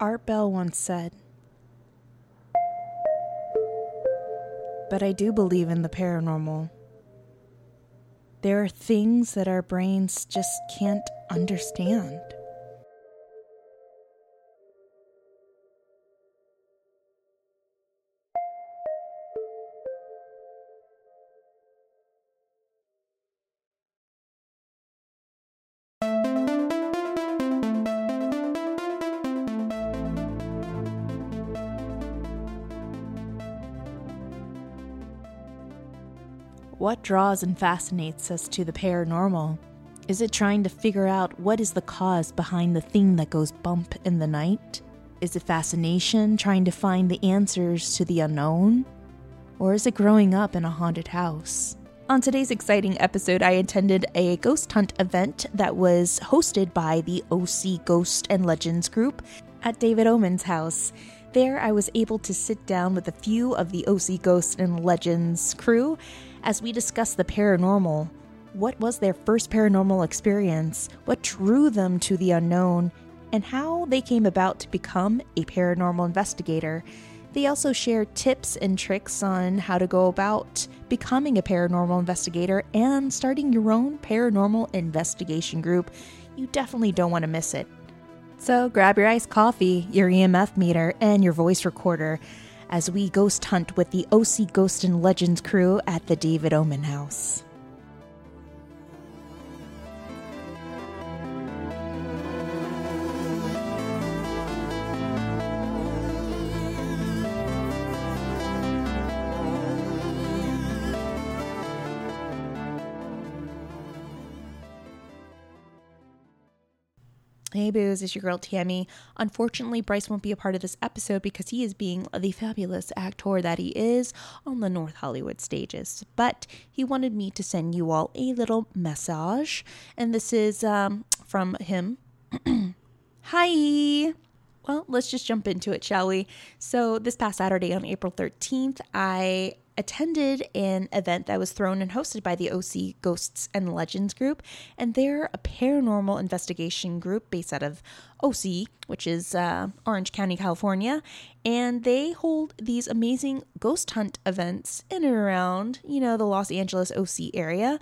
Art Bell once said, But I do believe in the paranormal. There are things that our brains just can't understand. Draws and fascinates us to the paranormal? Is it trying to figure out what is the cause behind the thing that goes bump in the night? Is it fascination trying to find the answers to the unknown? Or is it growing up in a haunted house? On today's exciting episode, I attended a ghost hunt event that was hosted by the OC Ghost and Legends group at David Oman's house. There, I was able to sit down with a few of the OC Ghost and Legends crew as we discuss the paranormal. What was their first paranormal experience? What drew them to the unknown? And how they came about to become a paranormal investigator. They also share tips and tricks on how to go about becoming a paranormal investigator and starting your own paranormal investigation group. You definitely don't want to miss it. So grab your iced coffee, your EMF meter, and your voice recorder as we ghost hunt with the OC Ghost and Legends crew at the David Oman House. Hey Booze, it's your girl Tammy. Unfortunately, Bryce won't be a part of this episode because he is being the fabulous actor that he is on the North Hollywood stages. But he wanted me to send you all a little message, and this is um, from him. Hi! Well, let's just jump into it, shall we? So, this past Saturday on April 13th, I attended an event that was thrown and hosted by the OC Ghosts and Legends group, and they're a paranormal investigation group based out of OC, which is uh, Orange County, California, and they hold these amazing ghost hunt events in and around, you know, the Los Angeles OC area,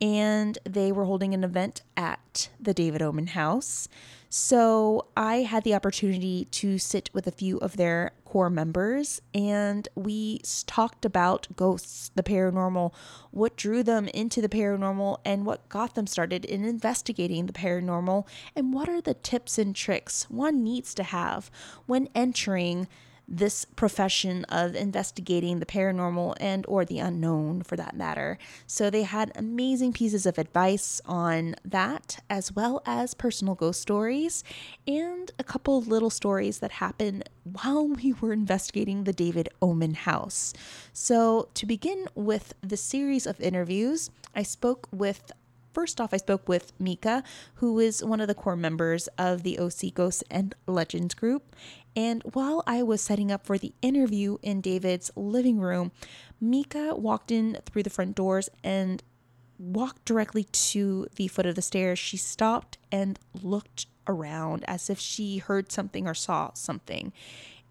and they were holding an event at the David Oman House. So I had the opportunity to sit with a few of their core members and we talked about ghosts, the paranormal, what drew them into the paranormal, and what got them started in investigating the paranormal, and what are the tips and tricks one needs to have when entering this profession of investigating the paranormal and or the unknown for that matter. So they had amazing pieces of advice on that as well as personal ghost stories and a couple little stories that happened while we were investigating the David Oman house. So to begin with the series of interviews, I spoke with First off, I spoke with Mika, who is one of the core members of the OC Ghosts and Legends group. And while I was setting up for the interview in David's living room, Mika walked in through the front doors and walked directly to the foot of the stairs. She stopped and looked around as if she heard something or saw something.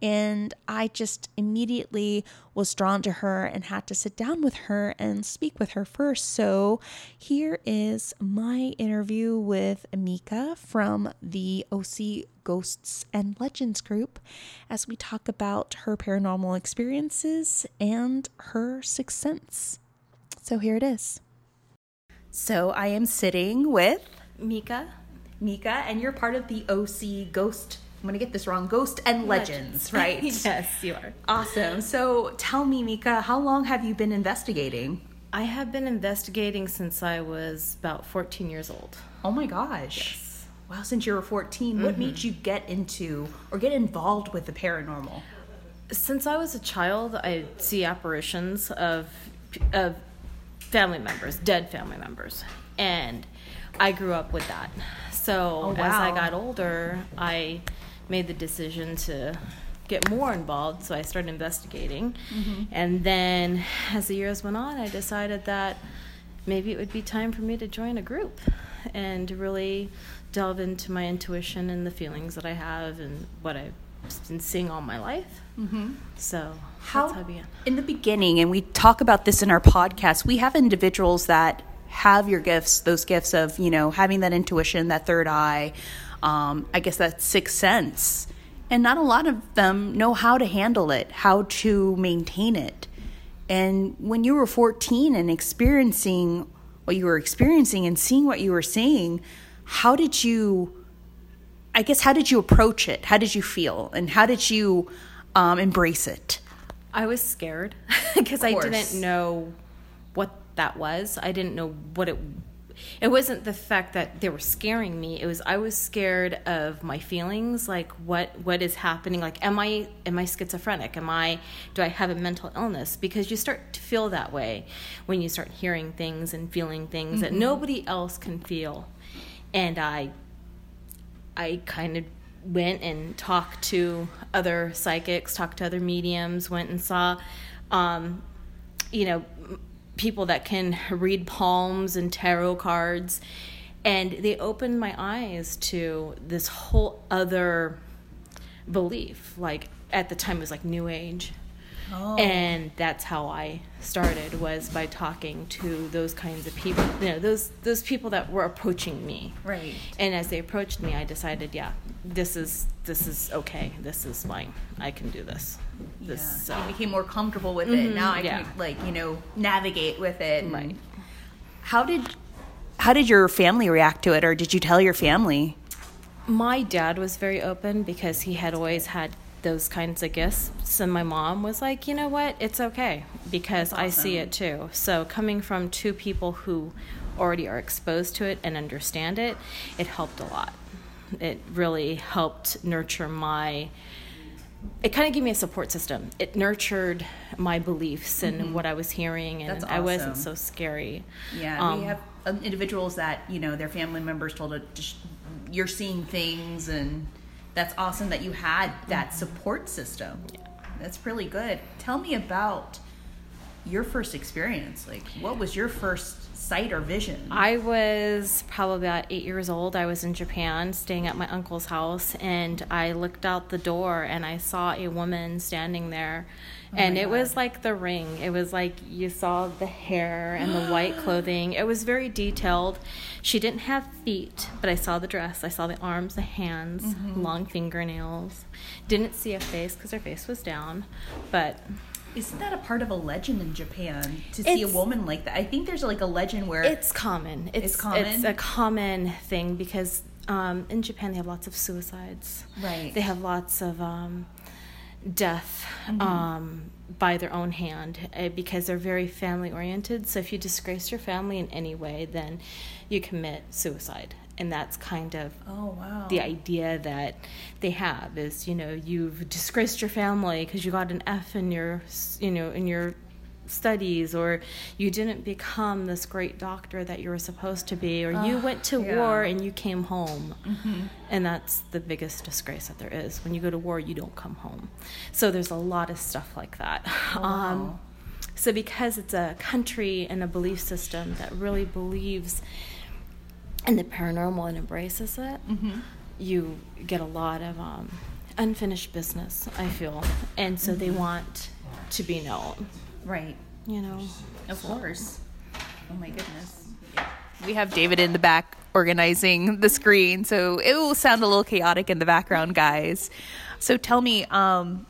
And I just immediately was drawn to her and had to sit down with her and speak with her first. So here is my interview with Mika from the OC Ghosts and Legends group as we talk about her paranormal experiences and her sixth sense. So here it is. So I am sitting with Mika. Mika, and you're part of the OC Ghost I'm gonna get this wrong. Ghost and Legends, right? yes, you are. Awesome. So tell me, Mika, how long have you been investigating? I have been investigating since I was about 14 years old. Oh my gosh. Yes. Wow, since you were 14, mm-hmm. what made you get into or get involved with the paranormal? Since I was a child, I see apparitions of of family members, dead family members, and I grew up with that. So oh, wow. as I got older, I made the decision to get more involved, so I started investigating. Mm-hmm. And then as the years went on, I decided that maybe it would be time for me to join a group and really delve into my intuition and the feelings that I have and what I've been seeing all my life. Mm-hmm. So how, how in the beginning, and we talk about this in our podcast, we have individuals that have your gifts, those gifts of you know having that intuition, that third eye, um, I guess that sixth sense, and not a lot of them know how to handle it, how to maintain it. And when you were 14 and experiencing what you were experiencing and seeing what you were seeing, how did you, I guess, how did you approach it? How did you feel? And how did you um, embrace it? I was scared because I didn't know what that was. I didn't know what it it wasn't the fact that they were scaring me it was i was scared of my feelings like what what is happening like am i am i schizophrenic am i do i have a mental illness because you start to feel that way when you start hearing things and feeling things mm-hmm. that nobody else can feel and i i kind of went and talked to other psychics talked to other mediums went and saw um, you know people that can read palms and tarot cards. And they opened my eyes to this whole other belief like at the time it was like new age oh. and that's how i started was by talking to those kinds of people you know those those people that were approaching me. Right. And as they approached me i decided yeah this is this is okay. This is fine. I can do this. This yeah. so. became more comfortable with mm-hmm, it now i yeah. can like you know navigate with it right. How did how did your family react to it? Or did you tell your family? My dad was very open because he had always had those kinds of gifts and my mom was like you know what it's okay because awesome. i see it too so coming from two people who already are exposed to it and understand it it helped a lot it really helped nurture my it kind of gave me a support system. It nurtured my beliefs and mm-hmm. what I was hearing, and awesome. I wasn't so scary. Yeah, um, we have um, individuals that you know their family members told it, you're seeing things, and that's awesome that you had that mm-hmm. support system. Yeah. That's really good. Tell me about your first experience. Like, what was your first sight or vision? I was probably about eight years old. I was in Japan staying at my uncle's house, and I looked out the door and I saw a woman standing there. Oh and it God. was like the ring. It was like you saw the hair and the white clothing. It was very detailed. She didn't have feet, but I saw the dress. I saw the arms, the hands, mm-hmm. long fingernails. Didn't see a face because her face was down, but isn't that a part of a legend in Japan to see a woman like that? I think there's like a legend where it's common. It's, it's common. It's a common thing because um, in Japan they have lots of suicides. Right. They have lots of um, death mm-hmm. um, by their own hand uh, because they're very family oriented. So if you disgrace your family in any way, then you commit suicide and that's kind of oh wow the idea that they have is you know you've disgraced your family because you got an F in your you know in your studies or you didn't become this great doctor that you were supposed to be or you went to yeah. war and you came home mm-hmm. and that's the biggest disgrace that there is when you go to war you don't come home so there's a lot of stuff like that oh, wow. um, so because it's a country and a belief system that really believes and the paranormal and embraces it, mm-hmm. you get a lot of um, unfinished business, I feel. And so mm-hmm. they want to be known. Right. You know? Of course. Oh my goodness. We have David in the back organizing the screen, so it will sound a little chaotic in the background, guys. So tell me, um,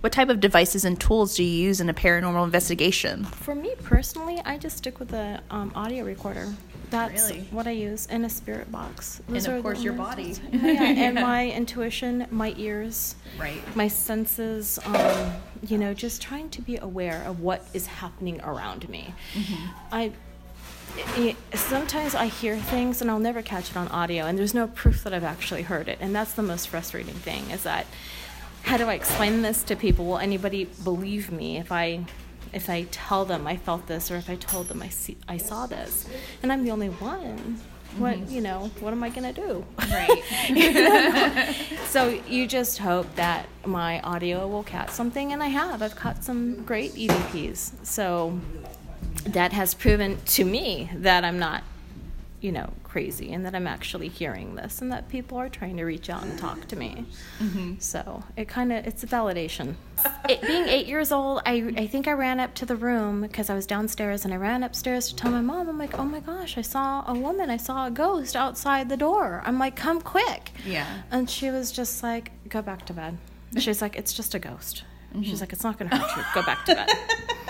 what type of devices and tools do you use in a paranormal investigation? For me personally, I just stick with the um, audio recorder. That's really? what I use in a spirit box. Those and of course, your body. yeah, and my intuition, my ears, right, my senses. Um, you know, just trying to be aware of what is happening around me. Mm-hmm. I it, sometimes I hear things and I'll never catch it on audio, and there's no proof that I've actually heard it, and that's the most frustrating thing. Is that how do I explain this to people? Will anybody believe me if I if I tell them I felt this or if I told them I see I saw this, and I'm the only one. What mm-hmm. you know? What am I gonna do? Right. so you just hope that my audio will catch something, and I have. I've caught some great EVPs. So that has proven to me that I'm not you know, crazy and that I'm actually hearing this and that people are trying to reach out and talk to me. Mm-hmm. So it kind of, it's a validation. it, being eight years old, I, I think I ran up to the room because I was downstairs and I ran upstairs to tell my mom, I'm like, oh my gosh, I saw a woman, I saw a ghost outside the door. I'm like, come quick. Yeah. And she was just like, go back to bed. She's like, it's just a ghost. Mm-hmm. She's like, it's not going to hurt you. Go back to bed.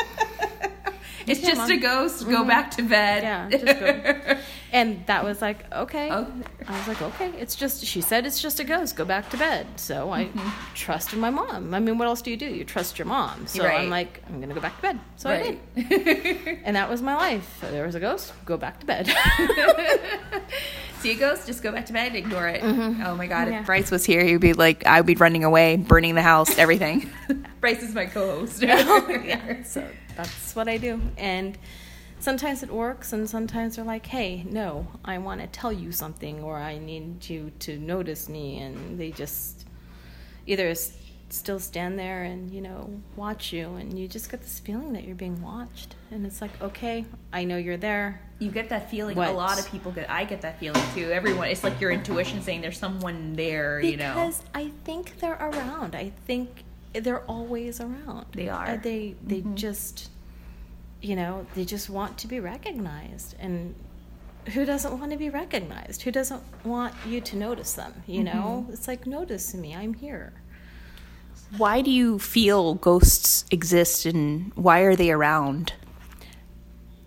it's just Mom. a ghost. Go mm-hmm. back to bed. Yeah, just go. and that was like okay. Oh. I was like okay. It's just she said it's just a ghost. Go back to bed. So I mm-hmm. trusted my mom. I mean, what else do you do? You trust your mom. So right. I'm like, I'm gonna go back to bed. So right. I did. and that was my life. There was a ghost. Go back to bed. See a ghost? Just go back to bed. Ignore it. Mm-hmm. Oh my god! Yeah. If Bryce was here, he'd be like, I would be running away, burning the house, everything. Bryce is my co-host. yeah. So that's what I do. And sometimes it works, and sometimes they're like, hey, no, I want to tell you something, or I need you to notice me. And they just either still stand there and, you know, watch you, and you just get this feeling that you're being watched. And it's like, okay, I know you're there. You get that feeling. What? A lot of people get. I get that feeling too. Everyone. It's like your intuition saying there's someone there. Because you know. Because I think they're around. I think they're always around. They are. Uh, they they mm-hmm. just you know, they just want to be recognized and who doesn't want to be recognized? Who doesn't want you to notice them, you mm-hmm. know? It's like notice me, I'm here. Why do you feel ghosts exist and why are they around?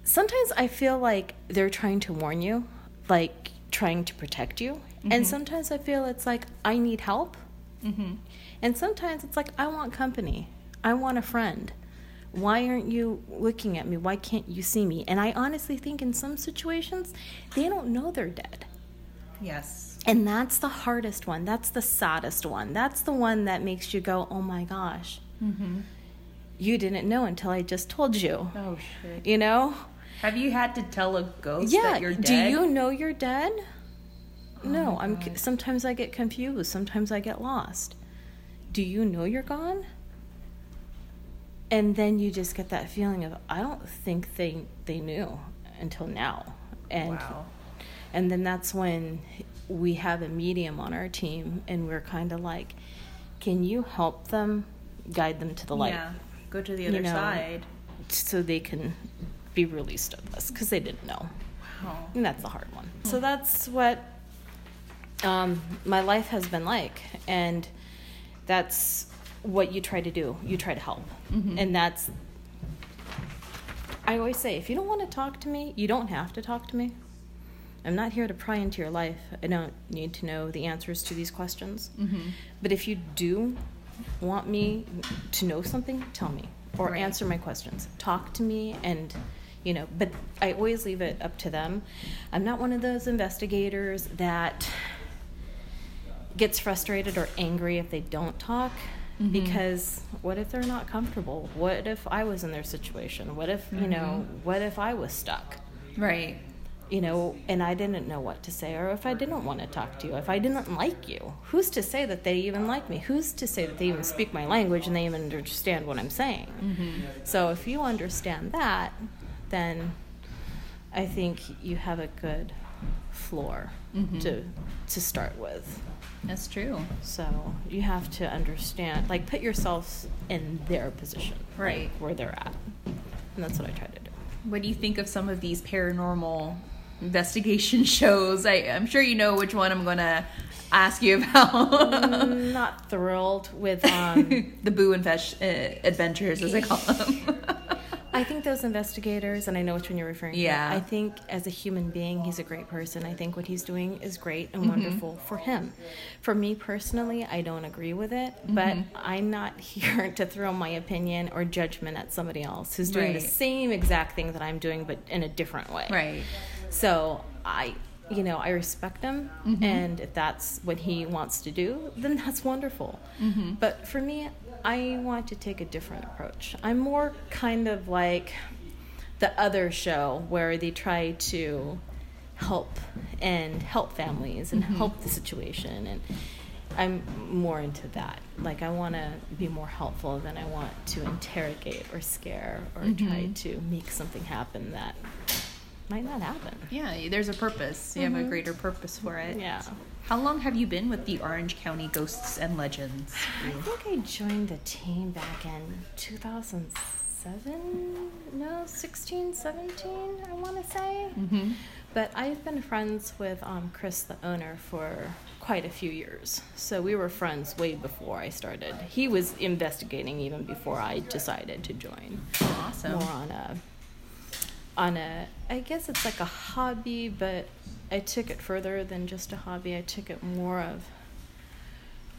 Sometimes I feel like they're trying to warn you, like trying to protect you. Mm-hmm. And sometimes I feel it's like I need help. Mm-hmm. And sometimes it's like, I want company. I want a friend. Why aren't you looking at me? Why can't you see me? And I honestly think in some situations, they don't know they're dead. Yes. And that's the hardest one. That's the saddest one. That's the one that makes you go, oh my gosh. Mm-hmm. You didn't know until I just told you. Oh, shit. You know? Have you had to tell a ghost yeah, that you're dead? Do you know you're dead? Oh no, I'm sometimes I get confused, sometimes I get lost do you know you're gone? And then you just get that feeling of I don't think they they knew until now. And wow. and then that's when we have a medium on our team and we're kind of like can you help them guide them to the light? Yeah. Go to the other you know, side so they can be released of this because they didn't know. Wow. And that's the hard one. So that's what um, my life has been like. And that's what you try to do. You try to help. Mm-hmm. And that's, I always say, if you don't want to talk to me, you don't have to talk to me. I'm not here to pry into your life. I don't need to know the answers to these questions. Mm-hmm. But if you do want me to know something, tell me or right. answer my questions. Talk to me and you know, but I always leave it up to them. I'm not one of those investigators that gets frustrated or angry if they don't talk mm-hmm. because what if they're not comfortable what if i was in their situation what if mm-hmm. you know mm-hmm. what if i was stuck right you know and i didn't know what to say or if i didn't want to talk to you if i didn't like you who's to say that they even like me who's to say that they even speak my language and they even understand what i'm saying mm-hmm. so if you understand that then i think you have a good floor mm-hmm. to to start with that's true. So you have to understand, like, put yourself in their position, right, like, where they're at, and that's what I try to do. What do you think of some of these paranormal investigation shows? I, I'm sure you know which one I'm gonna ask you about. mm, not thrilled with um, the Boo and Fesh uh, adventures, as I call them. I think those investigators, and I know which one you're referring yeah. to. I think as a human being, he's a great person. I think what he's doing is great and mm-hmm. wonderful for him. For me personally, I don't agree with it, mm-hmm. but I'm not here to throw my opinion or judgment at somebody else who's doing right. the same exact thing that I'm doing, but in a different way. Right. So I you know, I respect him, mm-hmm. and if that's what he wants to do, then that's wonderful. Mm-hmm. But for me, I want to take a different approach. I'm more kind of like the other show where they try to help and help families and mm-hmm. help the situation and I'm more into that. Like I want to be more helpful than I want to interrogate or scare or mm-hmm. try to make something happen that might not happen. Yeah, there's a purpose. You mm-hmm. have a mm-hmm. greater purpose for it. Yeah. How long have you been with the Orange County Ghosts and Legends? I think I joined the team back in 2007, no, 16, 17, I want to say. Mm-hmm. But I've been friends with um, Chris, the owner, for quite a few years. So we were friends way before I started. He was investigating even before I decided to join. Awesome. More on a on a I guess it's like a hobby, but I took it further than just a hobby. I took it more of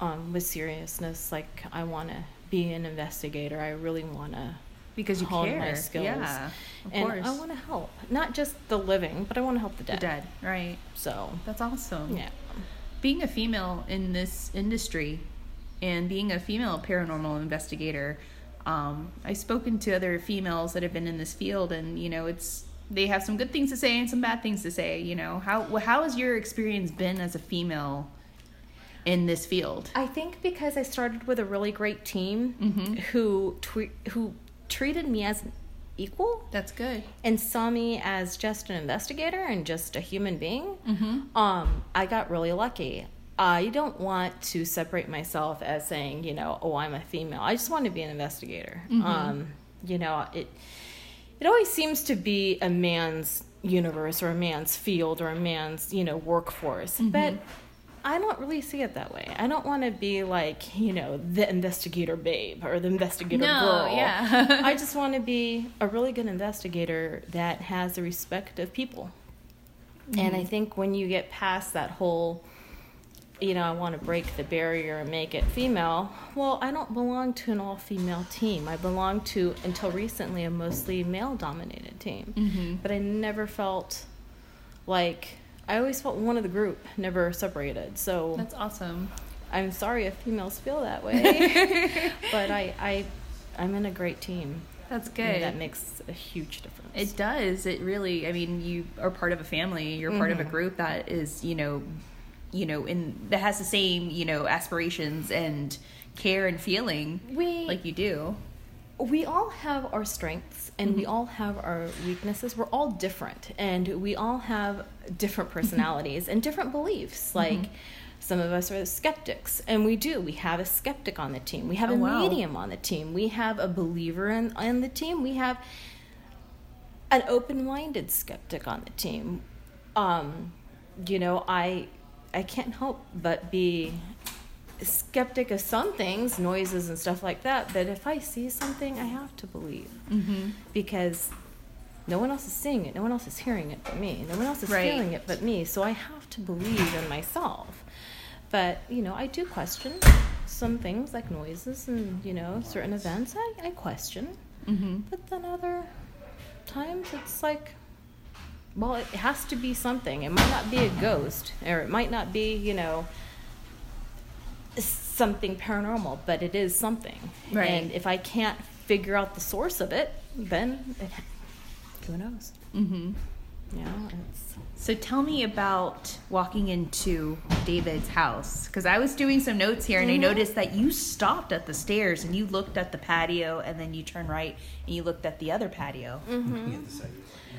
um, with seriousness. Like I want to be an investigator. I really want to because you hone care. my skills. Yeah, and course. I want to help, not just the living, but I want to help the dead. The dead, right? So that's awesome. Yeah, being a female in this industry and being a female paranormal investigator um, I've spoken to other females that have been in this field, and you know, it's they have some good things to say and some bad things to say. You know, how how has your experience been as a female in this field? I think because I started with a really great team mm-hmm. who tw- who treated me as equal. That's good. And saw me as just an investigator and just a human being. Mm-hmm. Um, I got really lucky. I don't want to separate myself as saying, you know, oh, I'm a female. I just want to be an investigator. Mm-hmm. Um, you know, it it always seems to be a man's universe or a man's field or a man's, you know, workforce. Mm-hmm. But I don't really see it that way. I don't want to be like, you know, the investigator babe or the investigator no, girl. Yeah. I just want to be a really good investigator that has the respect of people. Mm-hmm. And I think when you get past that whole you know, I want to break the barrier and make it female. Well, I don't belong to an all female team. I belong to, until recently, a mostly male dominated team. Mm-hmm. But I never felt like, I always felt one of the group, never separated. So that's awesome. I'm sorry if females feel that way, but I, I, I'm in a great team. That's good. That makes a huge difference. It does. It really. I mean, you are part of a family. You're part mm-hmm. of a mm-hmm. group that is, you know, you know, in that has the same, you know, aspirations and care and feeling we, like you do. We all have our strengths and mm-hmm. we all have our weaknesses. We're all different and we all have different personalities and different beliefs. Mm-hmm. Like mm-hmm. some of us are skeptics and we do. We have a skeptic on the team. We have oh, a wow. medium on the team. We have a believer in, on the team. We have an open-minded skeptic on the team. Um, you know, I I can't help but be skeptic of some things, noises and stuff like that. But if I see something, I have to believe mm-hmm. because no one else is seeing it, no one else is hearing it but me, no one else is right. feeling it but me. So I have to believe in myself. But you know, I do question some things like noises and you know certain events. I, I question, mm-hmm. but then other times it's like well, it has to be something. It might not be a ghost, or it might not be, you know, something paranormal, but it is something. Right. And if I can't figure out the source of it, then it, who knows? Mm-hmm. Yeah. So tell me about walking into David's house because I was doing some notes here and mm-hmm. I noticed that you stopped at the stairs and you looked at the patio and then you turned right and you looked at the other patio. Mm-hmm.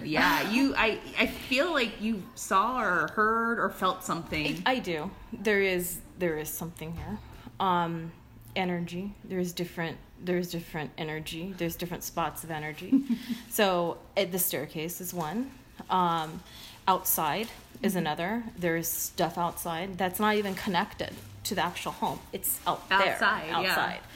Yeah, you. I. I feel like you saw or heard or felt something. I, I do. There is. There is something here. Um, energy. There's different. There's different energy. There's different spots of energy. so the staircase is one. Um, outside is mm-hmm. another. There's stuff outside that's not even connected to the actual home. It's out outside, there. Outside. Yeah.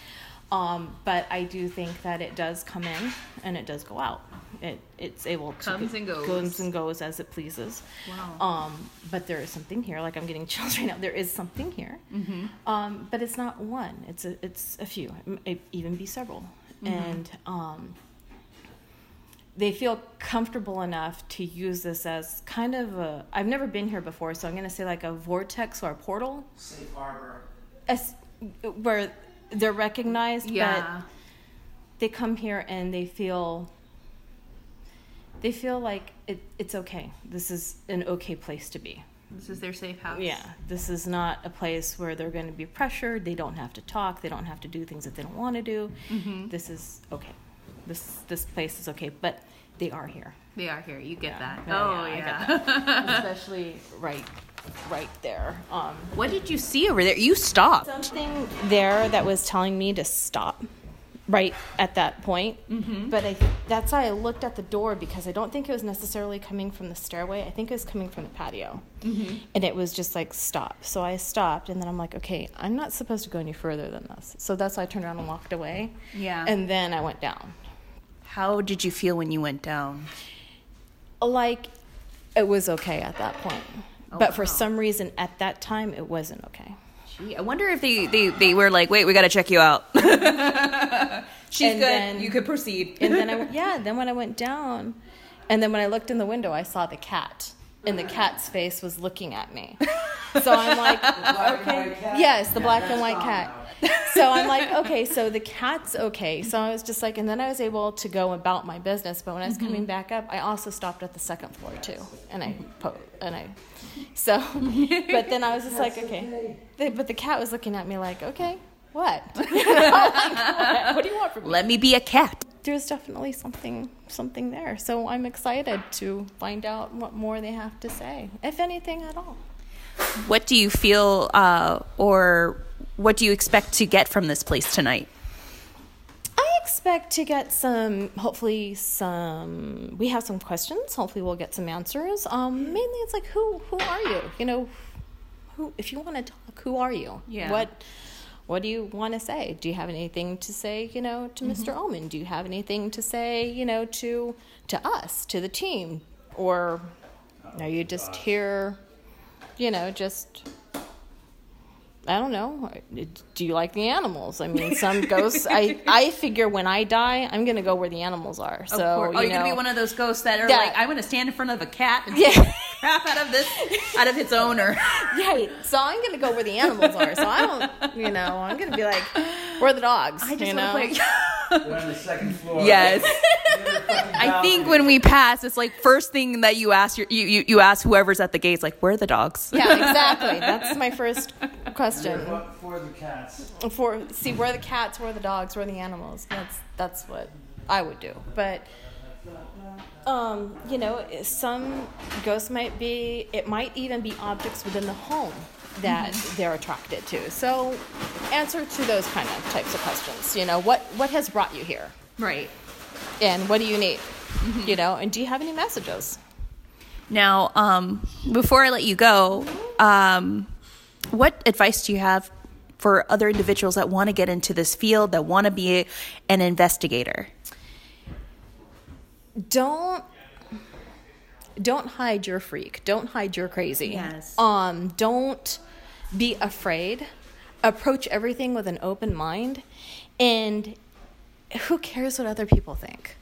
Um, but I do think that it does come in and it does go out. It it's able to comes and goes comes and goes as it pleases. Wow. Um, but there is something here. Like I'm getting chills right now. There is something here. Mm-hmm. Um, but it's not one. It's a it's a few. It even be several. Mm-hmm. And um, they feel comfortable enough to use this as kind of a. I've never been here before, so I'm going to say like a vortex or a portal. Safe harbor. As, where they're recognized, yeah. but they come here and they feel they feel like it, it's okay. This is an okay place to be. This is their safe house. Yeah, this is not a place where they're going to be pressured. They don't have to talk. They don't have to do things that they don't want to do. Mm-hmm. This is okay. This this place is okay. But they are here. They are here. You get Yeah. that. Oh yeah, yeah. Especially right, right there. Um, what did you see over there? You stopped. something there that was telling me to stop right at that point. Mm-hmm. But I, that's why I looked at the door because I don't think it was necessarily coming from the stairway. I think it was coming from the patio. Mm-hmm. And it was just like, stop. So I stopped, and then I'm like, okay, I'm not supposed to go any further than this. So that's why I turned around and walked away. Yeah. And then I went down. How did you feel when you went down? Like, it was okay at that point. Oh, but for some reason, at that time, it wasn't okay. Gee, I wonder if they, they, they were like, wait, we got to check you out. She's And good. then- you could proceed. and then I yeah, then when I went down, and then when I looked in the window, I saw the cat, and the cat's face was looking at me. So I'm like, okay, yes, the black and white cat. So I'm like, okay, so the cat's okay. So I was just like, and then I was able to go about my business. But when I was mm-hmm. coming back up, I also stopped at the second floor too, and I po- and I, so, but then I was just like, okay, The- but the cat was looking at me like, okay, what? You know, like, what? What do you want from me? Let me be a cat. there's definitely something something there. So I'm excited to find out what more they have to say, if anything at all. What do you feel uh, or what do you expect to get from this place tonight? Expect to get some, hopefully some. We have some questions. Hopefully we'll get some answers. Um, mainly it's like who who are you? You know, who if you want to talk, who are you? Yeah. What what do you want to say? Do you have anything to say, you know, to Mr. Oman? Do you have anything to say, you know, to to us, to the team? Or are you just here, you know, just I don't know. Do you like the animals? I mean, some ghosts. I I figure when I die, I'm gonna go where the animals are. So oh, you you're gonna be one of those ghosts that are Yeah. like, I'm gonna stand in front of a cat and Yeah. crap out of this, out of its owner. Right. So I'm gonna go where the animals are. So I don't, you know, I'm gonna be like, where are the dogs? I just you want know? to play. We're on the second floor. yes. You're in the fucking I think when we pass, it's like first thing that you ask your, you, you you ask whoever's at the gates, like, where are the dogs? Yeah, exactly. That's my first question. For, for the cats. For see, where are the cats? Where are the dogs? Where are the animals? That's that's what I would do. But um, you know, some ghosts might be. It might even be objects within the home that they're attracted to. So, answer to those kind of types of questions. You know, what what has brought you here? Right. and what do you need you know and do you have any messages Now, um, before I let you go, um, what advice do you have for other individuals that want to get into this field, that want to be a, an investigator? don't don't hide your freak. Don't hide your crazy. Yes. um don't be afraid. Approach everything with an open mind. And who cares what other people think?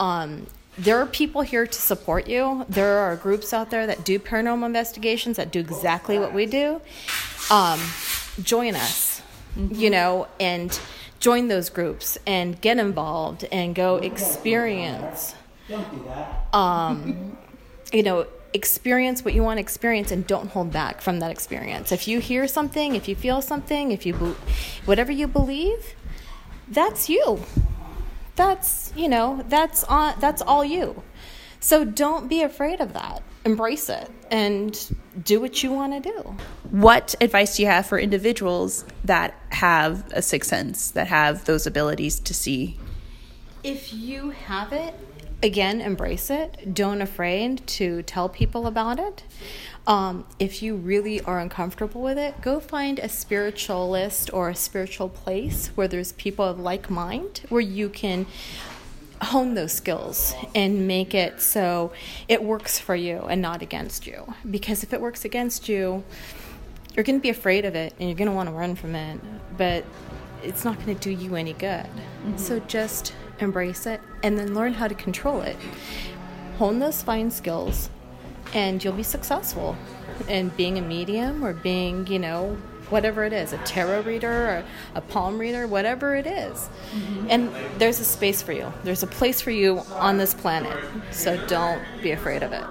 Um there are people here to support you. There are groups out there that do paranormal investigations that do exactly what we do. Um, join us, you know, and join those groups and get involved and go experience Don't do that. um, you know, experience what you want to experience and don't hold back from that experience. If you hear something, if you feel something, if you, be- whatever you believe, that's you. That's, you know, that's on, that's all you. So don't be afraid of that. Embrace it and do what you want to do. What advice do you have for individuals that have a sixth sense, that have those abilities to see? If you have it, again, embrace it. Don't afraid to tell people about it. Um, if you really are uncomfortable with it, go find a spiritualist or a spiritual place where there's people of like mind, where you can hone those skills and make it so it works for you and not against you. Because if it works against you, you're going to be afraid of it and you're going to want to run from it, but it's not going to do you any good. So just embrace it and then learn how to control it. Hone those fine skills and you'll be successful in being a medium or being, you know, whatever it is a tarot reader or a palm reader, whatever it is. Mm-hmm. And there's a space for you, there's a place for you on this planet. So don't be afraid of it.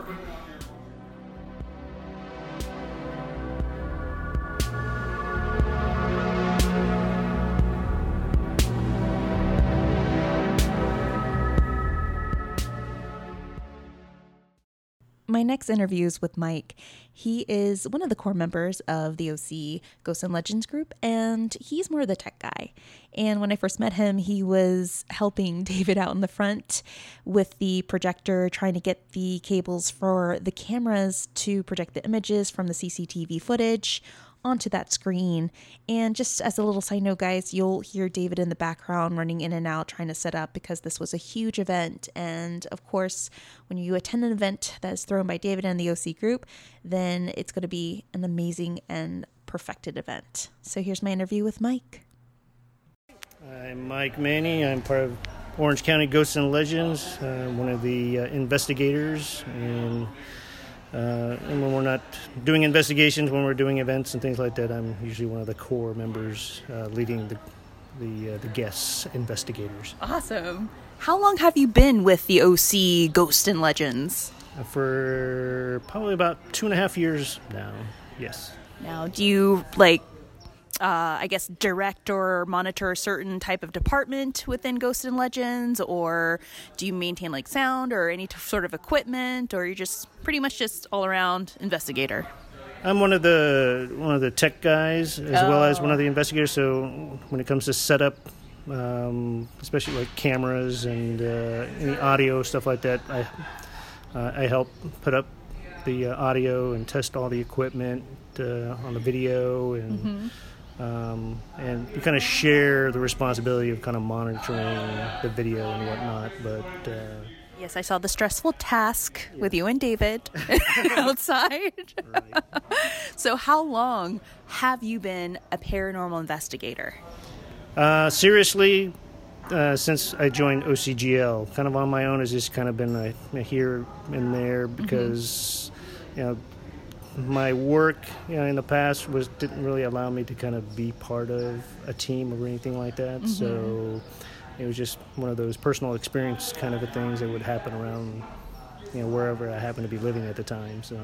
My next interview is with Mike. He is one of the core members of the OC Ghosts and Legends group, and he's more of the tech guy. And when I first met him, he was helping David out in the front with the projector, trying to get the cables for the cameras to project the images from the CCTV footage onto that screen. And just as a little side note, guys, you'll hear David in the background running in and out trying to set up because this was a huge event. And of course, when you attend an event that is thrown by David and the OC group, then it's going to be an amazing and perfected event. So here's my interview with Mike. I'm Mike Manny. I'm part of Orange County Ghosts and Legends, uh, one of the uh, investigators. And uh, and when we're not doing investigations, when we're doing events and things like that, I'm usually one of the core members uh, leading the the, uh, the guests investigators. Awesome. How long have you been with the OC Ghost and Legends? Uh, for probably about two and a half years now. Yes. Now, do you like uh, I guess, direct or monitor a certain type of department within Ghosts and Legends, or do you maintain like sound or any t- sort of equipment, or you're just pretty much just all around investigator? I'm one of the one of the tech guys as oh. well as one of the investigators. So when it comes to setup, um, especially like cameras and uh, any audio stuff like that, I uh, I help put up the uh, audio and test all the equipment uh, on the video and. Mm-hmm um, and you kind of share the responsibility of kind of monitoring the video and whatnot. But uh, yes, I saw the stressful task yeah. with you and David outside. so, how long have you been a paranormal investigator? Uh, seriously, uh, since I joined OCGL, kind of on my own, has just kind of been a, a here and there mm-hmm. because mm-hmm. you know my work you know, in the past was didn't really allow me to kind of be part of a team or anything like that. Mm-hmm. So it was just one of those personal experience kind of things that would happen around you know wherever I happened to be living at the time. So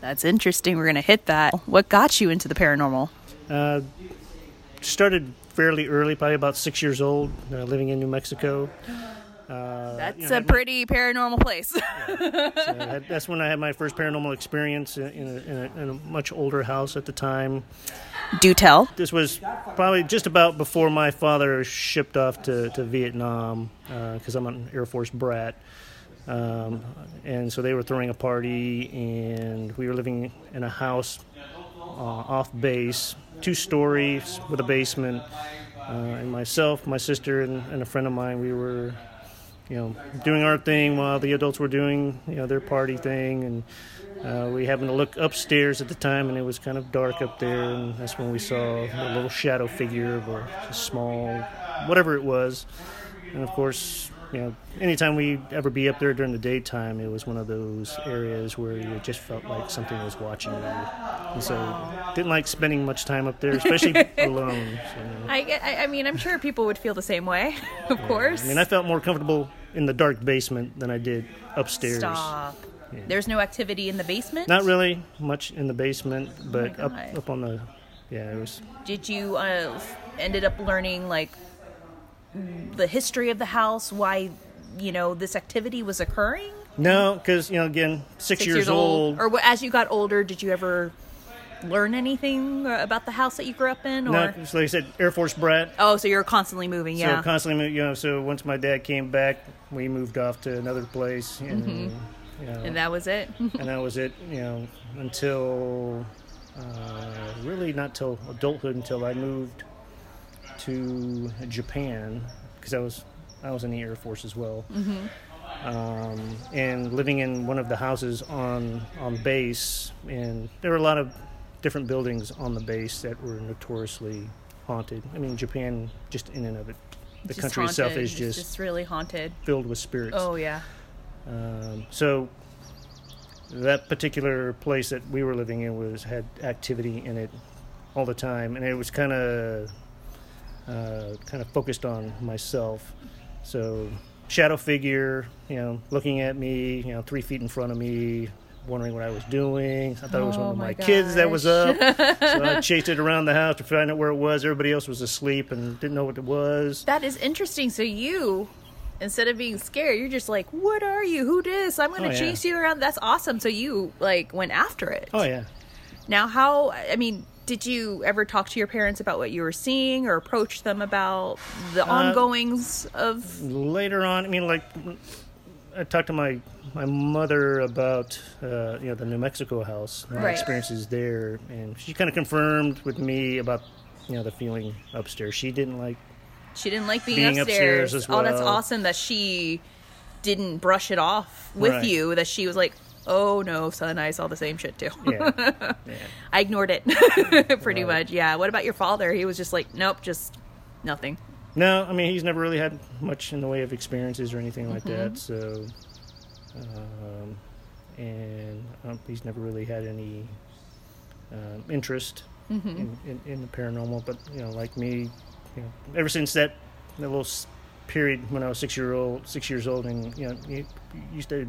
that's interesting. We're gonna hit that. What got you into the paranormal? Uh, started fairly early, probably about six years old, uh, living in New Mexico. Uh, that's you know, a pretty paranormal place. yeah. so that's when I had my first paranormal experience in a, in, a, in a, much older house at the time. Do tell. This was probably just about before my father shipped off to, to Vietnam because uh, I'm an Air Force brat. Um, and so they were throwing a party, and we were living in a house uh, off base, two stories with a basement. Uh, and myself, my sister, and, and, a friend of mine, we were you know, doing our thing while the adults were doing, you know, their party thing. And uh, we happened to look upstairs at the time, and it was kind of dark up there. And that's when we saw a little shadow figure of a, a small, whatever it was. And of course, you know, anytime we ever be up there during the daytime, it was one of those areas where you just felt like something was watching you. And so, didn't like spending much time up there, especially alone. So. I, I mean, I'm sure people would feel the same way, of yeah. course. I mean, I felt more comfortable in the dark basement than I did upstairs. Stop. Yeah. There's no activity in the basement. Not really much in the basement, oh but oh up up on the yeah, it was. Did you uh, ended up learning like the history of the house, why you know this activity was occurring? No, because you know, again, six, six years, years, old. Or as you got older, did you ever learn anything about the house that you grew up in? Or? No, so like I said, Air Force brat. Oh, so you're constantly moving, yeah. So constantly, you know. So once my dad came back, we moved off to another place, and, mm-hmm. you know, and that was it. and that was it, you know, until uh, really not till adulthood, until I moved to Japan because I was I was in the Air Force as well. Mm-hmm. Um, and living in one of the houses on on base, and there were a lot of different buildings on the base that were notoriously haunted. I mean, Japan, just in and of it, the just country haunted. itself is it's just, just really haunted, filled with spirits. Oh yeah. Um, so that particular place that we were living in was had activity in it all the time, and it was kind of uh, kind of focused on myself. So shadow figure, you know, looking at me, you know, three feet in front of me, wondering what I was doing. I thought oh it was one of oh my, my kids that was up. so I chased it around the house to find out where it was. Everybody else was asleep and didn't know what it was. That is interesting. So you instead of being scared, you're just like, "What are you? Who this? I'm gonna Oh, yeah. chase you around." That's awesome. So you like went after it. Oh yeah. Now, how? I mean, did you ever talk to your parents about what you were seeing, or approach them about the Uh, ongoings of? later on, I mean, like I talked to my my mother about uh, you know the New Mexico house, my Right. experiences there, and she kind of confirmed with me about you know the feeling upstairs. She didn't like She didn't like being, Being upstairs. upstairs as Oh, that's awesome that she didn't brush it off with Right. you. That she was like, "Oh no, son, I saw the same shit too." yeah, yeah. I ignored it pretty Right. much. Yeah. What about your father? He was just like, "Nope, just nothing." No, I mean he's never really had much in the way of experiences or anything like Mm-hmm. that. So, um, and um, he's never really had any um, interest Mm-hmm. in, in, in the paranormal. But you know, like me, you know, ever since that that little period when I was six year old, six years old, and you know, you, you used to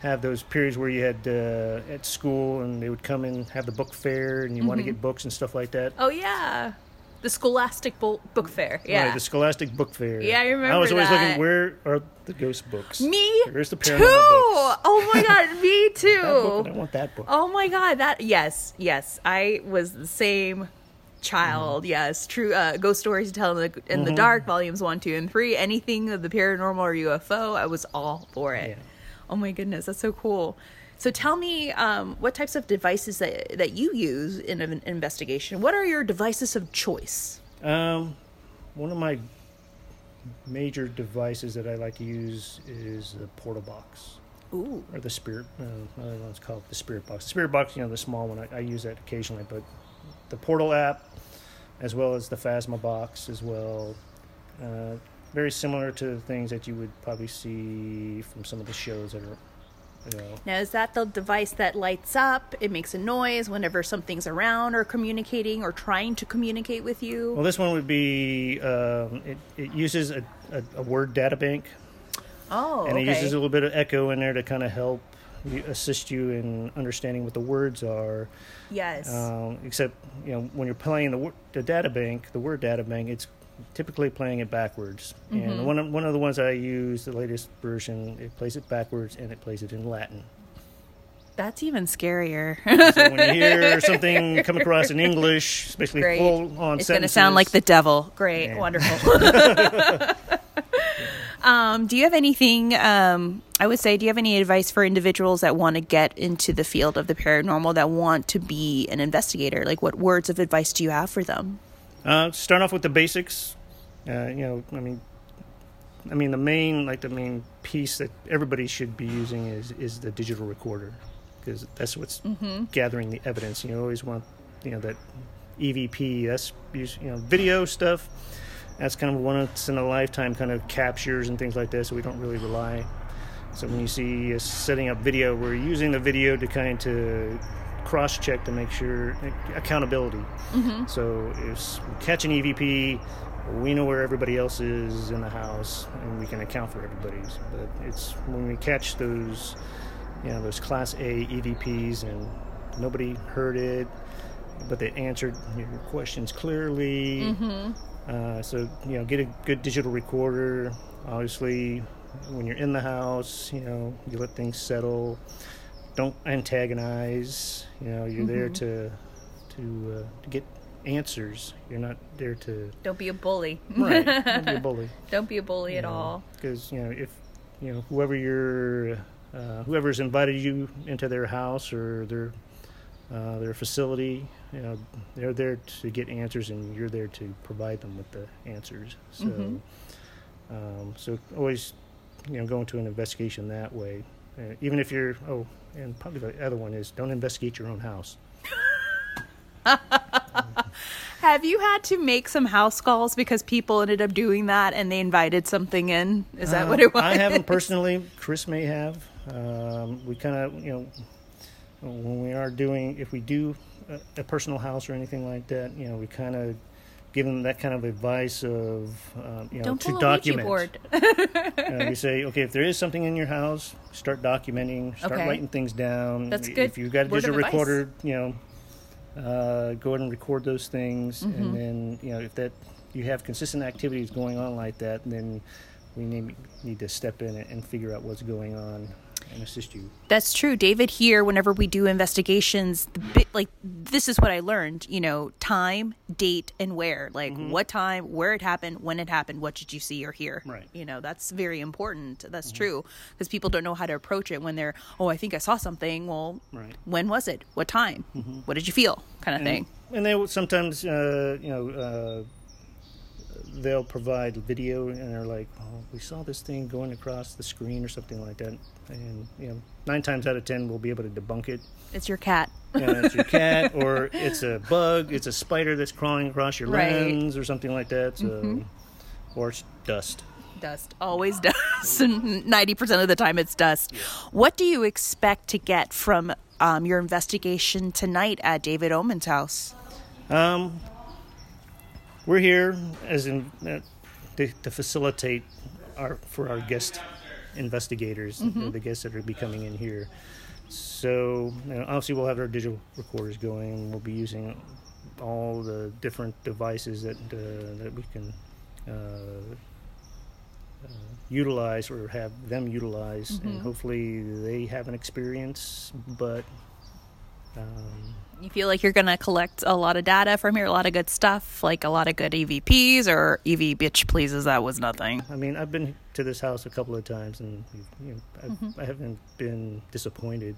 have those periods where you had uh, at school and they would come and have the book fair and you want to Mm-hmm. get books and stuff like that. Oh yeah, the Scholastic Bo- Book Fair. Yeah. Right, the Scholastic Book Fair. Yeah, I remember I was always that. looking, where are the ghost books? me Where's the too. books? Oh my god, me too. I want that book. Oh my god, that yes, yes. I was the same child. Mm-hmm. Yes, true. Uh, Ghost stories to tell in the in the dark, volumes one, two, and three. Anything of the paranormal or UFO, I was all for it. Yeah. Oh my goodness, that's so cool. So tell me, um, what types of devices that that you use in an investigation? What are your devices of choice? Um, one of my major devices that I like to use is the portal box Ooh, or the spirit. Uh, another one's called the spirit box. The spirit box, you know, the small one. I, I use that occasionally, but the portal app, as well as the Phasma box, as well. Uh, very similar to the things that you would probably see from some of the shows that are, you know, now is that the device that lights up? It makes a noise whenever something's around or communicating or trying to communicate with you. Well, this one would be um, it, it uses a, a, a word data bank, oh, and okay. it uses a little bit of echo in there to kind of help you, assist you in understanding what the words are. yes. Um, except you know when you're playing the, the data bank, the word data bank, it's typically playing it backwards. Mm-hmm. And one of, one of the ones I use, the latest version, it plays it backwards and it plays it in Latin. That's even scarier. So when you hear something come across in English, especially Great. full on it's going to sound like the devil. Great, Yeah. wonderful. um, do you have anything? Um, I would say, do you have any advice for individuals that want to get into the field of the paranormal that want to be an investigator? Like, what words of advice do you have for them? Uh, start off with the basics. Uh, you know, I mean, I mean the main like the main piece that everybody should be using is is the digital recorder because that's what's gathering the evidence. You always want you know that EVP. That's you know video stuff. That's kind of once in a lifetime kind of captures and things like that. So we don't really rely. So when you see us setting up video, we're using the video to kind of cross check to make sure accountability. So if we catch an EVP, we know where everybody else is in the house, and we can account for everybody's. But it's when we catch those, you know, those Class A EVPs, and nobody heard it, but they answered your questions clearly. Uh, so you know, get a good digital recorder. Obviously, when you're in the house, you know, you let things settle. Don't antagonize. You know, you're there to to uh, to get answers. You're not there to Don't be a bully. right. Don't be a bully. Don't be a bully at all. Because you know, if you know whoever you're, uh, whoever's invited you into their house or their uh, their facility, you know, they're there to get answers, and you're there to provide them with the answers. So, Mhm. um, so always, you know, going to an investigation that way. Uh, even if you're, oh, and probably the other one is don't investigate your own house. Have you had to make some house calls because people ended up doing that and they invited something in? Is that Uh, what it was? I haven't personally. Chris may have. Um, we kind of, you know, when we are doing, if we do a, a personal house or anything like that, you know, we kind of give them that kind of advice of, um, you know, Don't to document. board. Uh, we say, okay, if there is something in your house, start documenting, start Okay. writing things down. That's If good you've got a digital advice. recorder, you know, uh, go ahead and record those things, Mm-hmm. and then you know if that you have consistent activities going on like that, then we need, need to step in and figure out what's going on and assist you. That's true. David here, whenever we do investigations, the bit like this is what I learned, you know, time, date, and where. Like what time, where it happened, when it happened, what did you see or hear? Right. You know, that's very important. That's true. Because people don't know how to approach it when they're, oh, I think I saw something. Well, Right. when was it? What time? What did you feel? Kind of thing. And they will sometimes, uh, you know, uh, they'll provide video and they're like, oh, we saw this thing going across the screen or something like that. And, you know, nine times out of ten, we'll be able to debunk it. It's your cat. Know, it's your cat or it's a bug, it's a spider that's crawling across your Right. Mm-hmm. lens or something like that. So, Or it's dust. Dust. Always dust. And 90% of the time it's dust. What do you expect to get from um, your investigation tonight at David Oman's house? Um, we're here as in uh, to, to facilitate our for our guest investigators, uh, the guests that are be coming in here. So you know, obviously we'll have our digital recorders going. We'll be using all the different devices that uh, that we can. Uh, uh, utilize or have them utilize, and hopefully they have an experience. But um, You feel like you're going to collect a lot of data from here, a lot of good stuff, like a lot of good EVPs or EV bitch pleases. That was nothing. I mean, I've been to this house a couple of times, and you know, I've, I haven't been disappointed.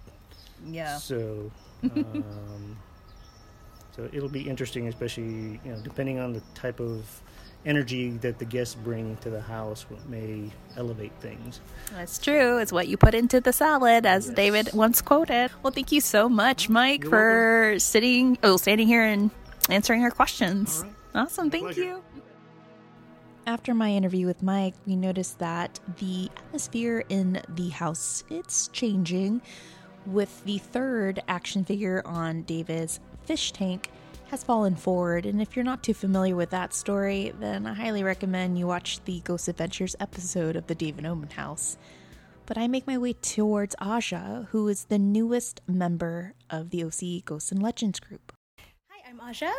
Yeah. So, um, so it'll be interesting, especially you know, depending on the type of energy that the guests bring to the house, may elevate things. That's true. It's what you put into the salad, as David once quoted. Well, thank you so much, Mike, You're for sitting, oh, standing here and answering our questions. All right. Awesome. Thank pleasure. you. After my interview with Mike, we noticed that the atmosphere in the house it's changing with the third action figure on David's fish tank has fallen forward and if you're not too familiar with that story, then I highly recommend you watch the Ghost Adventures episode of the David Oman house. But I make my way towards Aja, who is the newest member of the OC Ghosts and Legends group. Hi, I'm Aja.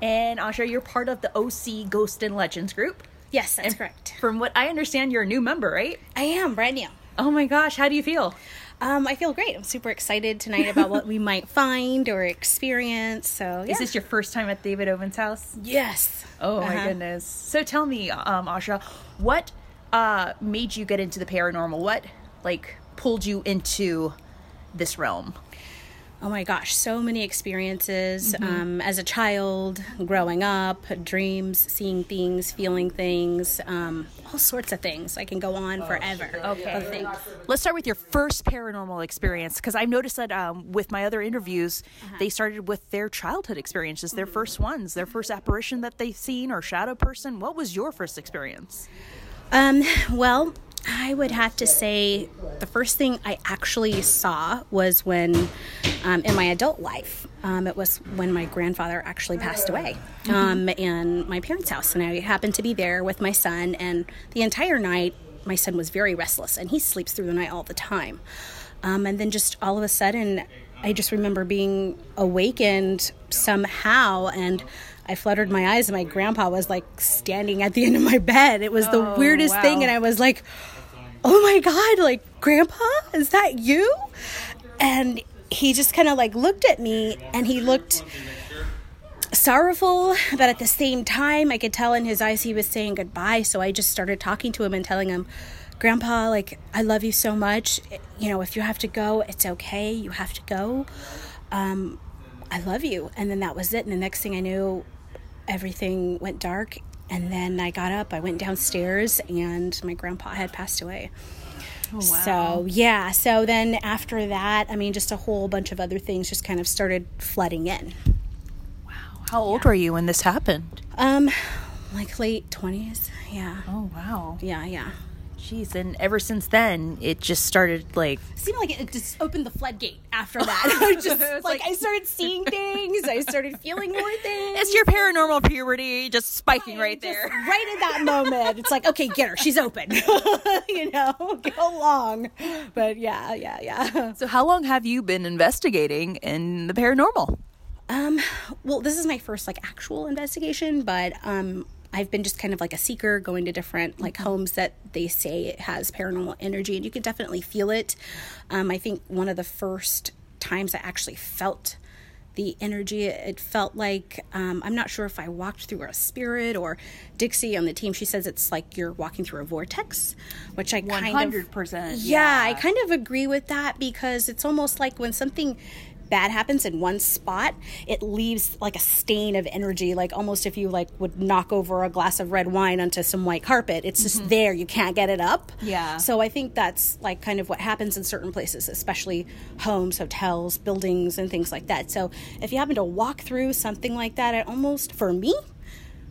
And Aja, you're part of the OC Ghost and Legends group. Yes, that's And correct. From what I understand, you're a new member, right? I am brand new. Oh my gosh, how do you feel? Um, I feel great. I'm super excited tonight about what we might find or experience. So, yeah. Is this your first time at David Oman's house? yes. Oh my Uh-huh. goodness. So tell me, um, Asha, what uh, made you get into the paranormal? What like pulled you into this realm? Oh my gosh, so many experiences um, as a child, growing up, dreams, seeing things, feeling things, um, all sorts of things. I can go on forever. Okay. of things. Let's start with your first paranormal experience because I've noticed that um, with my other interviews, they started with their childhood experiences, their first ones, their first apparition that they've seen or shadow person. What was your first experience? Um, well, I would have to say the first thing I actually saw was when, um, in my adult life, um, it was when my grandfather actually passed away um, in my parents' house. And I happened to be there with my son, and the entire night, my son was very restless, and he sleeps through the night all the time. Um, and then just all of a sudden, I just remember being awakened somehow, and I fluttered my eyes, and my grandpa was like standing at the end of my bed. It was the weirdest thing, and I was like, "Oh my god! Like, grandpa, is that you?" And he just kind of like looked at me, and he looked sorrowful, but at the same time, I could tell in his eyes he was saying goodbye. So I just started talking to him and telling him, Grandpa, like, I love you so much. You know, if you have to go, it's okay. You have to go. Um, I love you. And then that was it. And the next thing I knew, everything went dark. And then I got up, I went downstairs, and my grandpa had passed away. Oh, wow. So, yeah. So then after that, I mean, just a whole bunch of other things just kind of started flooding in. Wow. How old were you when this happened? Um, like late 20s. Yeah. Oh wow. Yeah, yeah. Jeez, and ever since then, it just started like seemed like it just opened the floodgate after that. I just like, I started seeing things. I started feeling more things. it's your paranormal puberty just spiking right Just there. right in that moment. It's like, okay, get her. She's open. you know, go along. But yeah, yeah, yeah. So, how long have you been investigating in the paranormal? Um, well, this is my first like actual investigation, but um, I've been just kind of like a seeker, going to different like homes that they say it has paranormal energy, and you can definitely feel it. Um, I think one of the first times I actually felt the energy, it felt like um, I'm not sure if I walked through a spirit or Dixie on the team. She says it's like you're walking through a vortex, which I One kind hundred of percent. yeah, I kind of agree with that because it's almost like when something bad happens in one spot, it leaves like a stain of energy, like almost if you like would knock over a glass of red wine onto some white carpet. It's just mm-hmm. there, you can't get it up. Yeah. So I think that's like kind of what happens in certain places, especially homes, hotels, buildings, and things like that. So if you happen to walk through something like that, it almost, for me,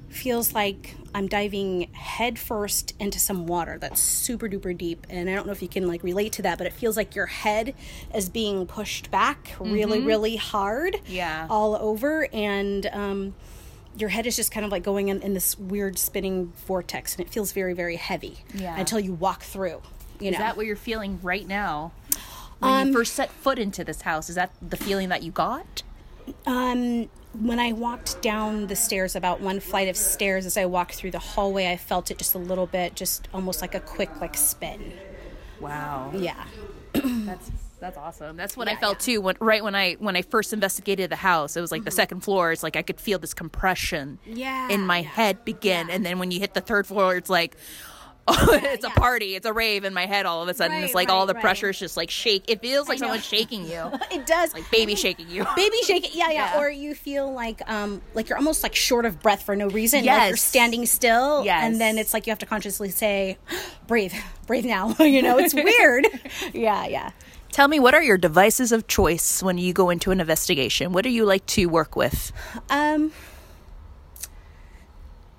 feels like I'm diving headfirst into some water that's super duper deep. And I don't know if you can like relate to that, but it feels like your head is being pushed back really, really hard. Yeah. All over. And um, your head is just kind of like going in, in this weird spinning vortex. And it feels very, very heavy Yeah. until you walk through. You Is know? that what you're feeling right now? When you first set foot into this house, is that the feeling that you got? Um, when I walked down the stairs, about one flight of stairs, as I walked through the hallway, I felt it just a little bit, just almost like a quick, like spin. Wow. Yeah. That's that's awesome. That's what I felt too. When right when I when I first investigated the house, it was like the mm-hmm. second floor. It's like I could feel this compression Yeah, in my head begin, and then when you hit the third floor, it's like. Oh, it's a party. It's a rave in my head. All of a sudden, it's Right, like all right, the right. pressure is just like shake. It feels like know. someone's shaking you, It does. like baby shaking you. Baby shaking. yeah, yeah, Yeah. Or you feel like, um, like you're almost like short of breath for no reason. Like Yes. you're standing still, Yes. and then it's like you have to consciously say, "Breathe, breathe now." you know, it's weird. yeah, yeah. Tell me, what are your devices of choice when you go into an investigation? What do you like to work with? Um,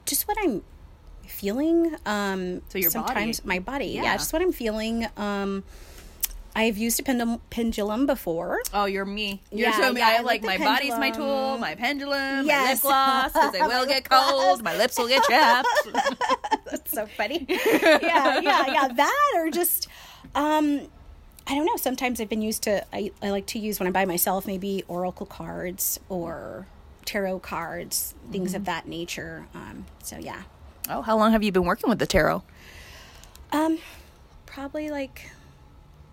just what I'm feeling. Um, So your body. sometimes my body, yeah. Yeah. just what I'm feeling. Um, I've used a pendulum, pendulum before. Oh, you're me. You're Yeah, so me. yeah, I like like my the body's my tool, my pendulum, Yes. my lip gloss, because they will get cold. My lips will get chapped. That's so funny. yeah, yeah, yeah. That or just, um, I don't know. Sometimes I've been used to. I, I like to use when I'm by myself, maybe oracle cards or tarot cards, things Mm-hmm. of that nature. Um, so yeah, oh, how long have you been working with the tarot? um, probably like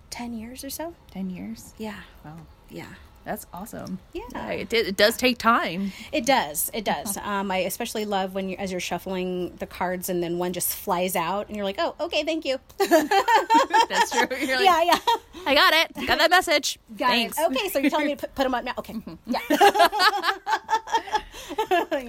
ten years or so. Ten years. Yeah, Wow, yeah. That's awesome. Yeah. it, did- it does take time. It does. It does. Um, I especially love when you, as you're shuffling the cards, and then one just flies out, and you're like, "Oh, okay, thank you." That's true. You're like, yeah, yeah. I got it. Got that message. Got Thanks. it. Okay, so you're telling me to put, put them up now? Okay. Yeah.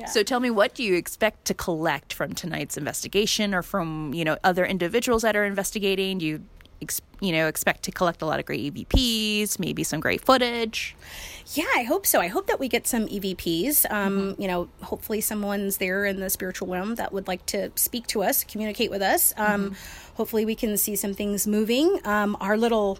So tell me, what do you expect to collect from tonight's investigation, or from you know other individuals that are investigating? Do you ex- you know expect to collect a lot of great EVPs, maybe some great footage? Yeah, I hope so. I hope that we get some EVPs. Um, You know, hopefully someone's there in the spiritual realm that would like to speak to us, communicate with us. Um, Hopefully we can see some things moving. Um, our little,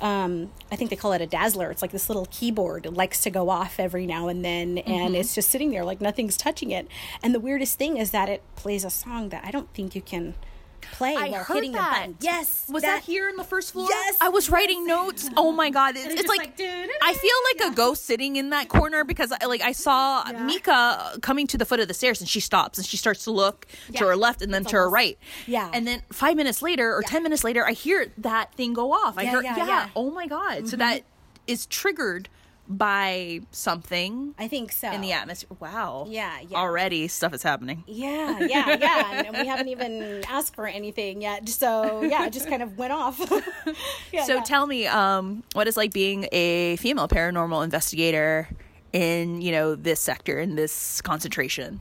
um, I think they call it a dazzler. It's like this little keyboard. It likes to go off every now and then, and it's just sitting there like nothing's touching it. And the weirdest thing is that it plays a song that I don't think you can play I while heard hitting that. the button. Yes, Was that, here in the first floor? Yes, I was writing notes. Oh my god, it's, it's just like, like. I feel like a ghost sitting in that corner because I, like I saw Mika coming to the foot of the stairs and she stops and she starts to look to her left and then to her right. Yeah. And then 5 minutes later or 10 minutes later I hear that thing go off. I Yeah, hear yeah, yeah, yeah. Mm-hmm. oh my god. So that is triggered by something I think so. in the atmosphere. Wow. Yeah, yeah. Already stuff is happening. Yeah, yeah, yeah. And we haven't even asked for anything yet. So, yeah, it just kind of went off. yeah, So yeah. tell me, um, what is like being a female paranormal investigator in you know this sector in this concentration?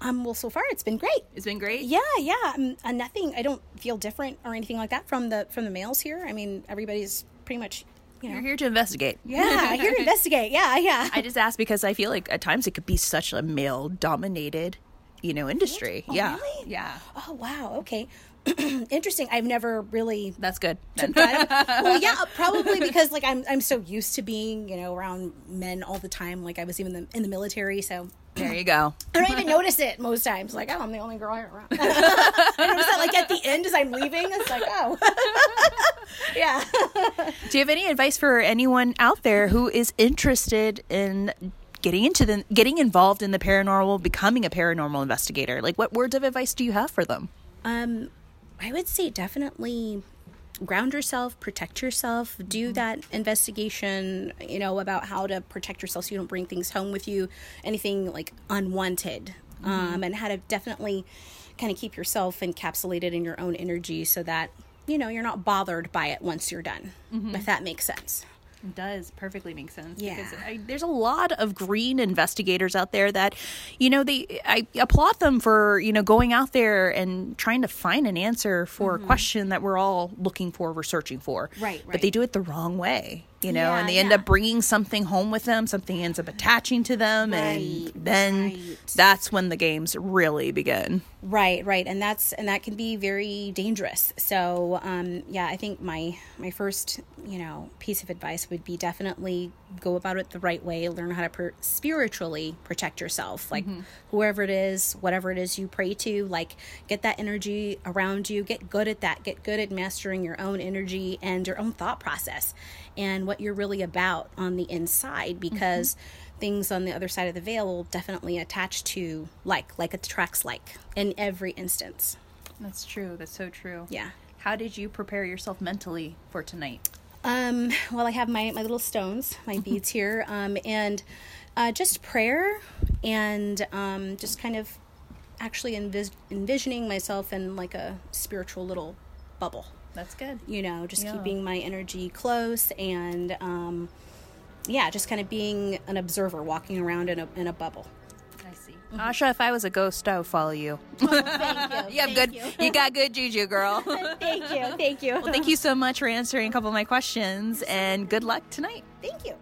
um, well, so far it's been great. It's been great. Yeah, yeah. Um, uh, nothing. I don't feel different or anything like that from the from the males here. I mean, everybody's pretty much, you know. You're here to investigate. Yeah, here to investigate. Yeah, yeah. I just ask because I feel like at times it could be such a male dominated, you know, industry. Oh, yeah. really? Yeah. oh wow. Okay. Interesting. I've never really That's good. well, yeah, probably because like I'm I'm so used to being you know around men all the time. Like I was even in the, in the military, so there you go. I don't even notice it most times. Like, oh, I'm the only girl here around. I notice that like at the end as I'm leaving, it's like, oh, yeah. Do you have any advice for anyone out there who is interested in getting into the getting involved in the paranormal, becoming a paranormal investigator? Like, what words of advice do you have for them? Um, I would say definitely ground yourself, protect yourself, do mm-hmm. that investigation, you know, about how to protect yourself so you don't bring things home with you, anything like unwanted, mm-hmm. um, and how to definitely kind of keep yourself encapsulated in your own energy so that, you know, you're not bothered by it once you're done, mm-hmm. if that makes sense. Does perfectly make sense Yeah. because I, there's a lot of green investigators out there that, you know, they I applaud them for you know going out there and trying to find an answer for a question that we're all looking for, we're searching for. Mm-hmm. Right, But they do it the wrong way, you know, and they end yeah. up bringing something home with them. Something ends up attaching to them, and then right. that's when the games really begin. Right, right, and that's and that can be very dangerous. So, um, yeah, I think my my first you know piece of advice would be definitely go about it the right way. Learn how to per- spiritually protect yourself, like whoever it is, whatever it is you pray to. Like, get that energy around you. Get good at that. Get good at mastering your own energy and your own thought process, and what you're really about on the inside, because things on the other side of the veil will definitely attach to like like attracts like in every instance That's true. That's so true. yeah How did you prepare yourself mentally for tonight? um well i have my my little stones my beads here um and uh, just prayer and um just kind of actually envis- envisioning myself in like a spiritual little bubble That's good. you know just Yeah. keeping my energy close and um yeah just kind of being an observer walking around in a in a bubble I see. Asha, if I was a ghost, I would follow you. Oh, thank You have good. You. got good juju, girl. thank you thank you well, thank you so much for answering a couple of my questions, and good luck tonight. Mm-hmm. thank you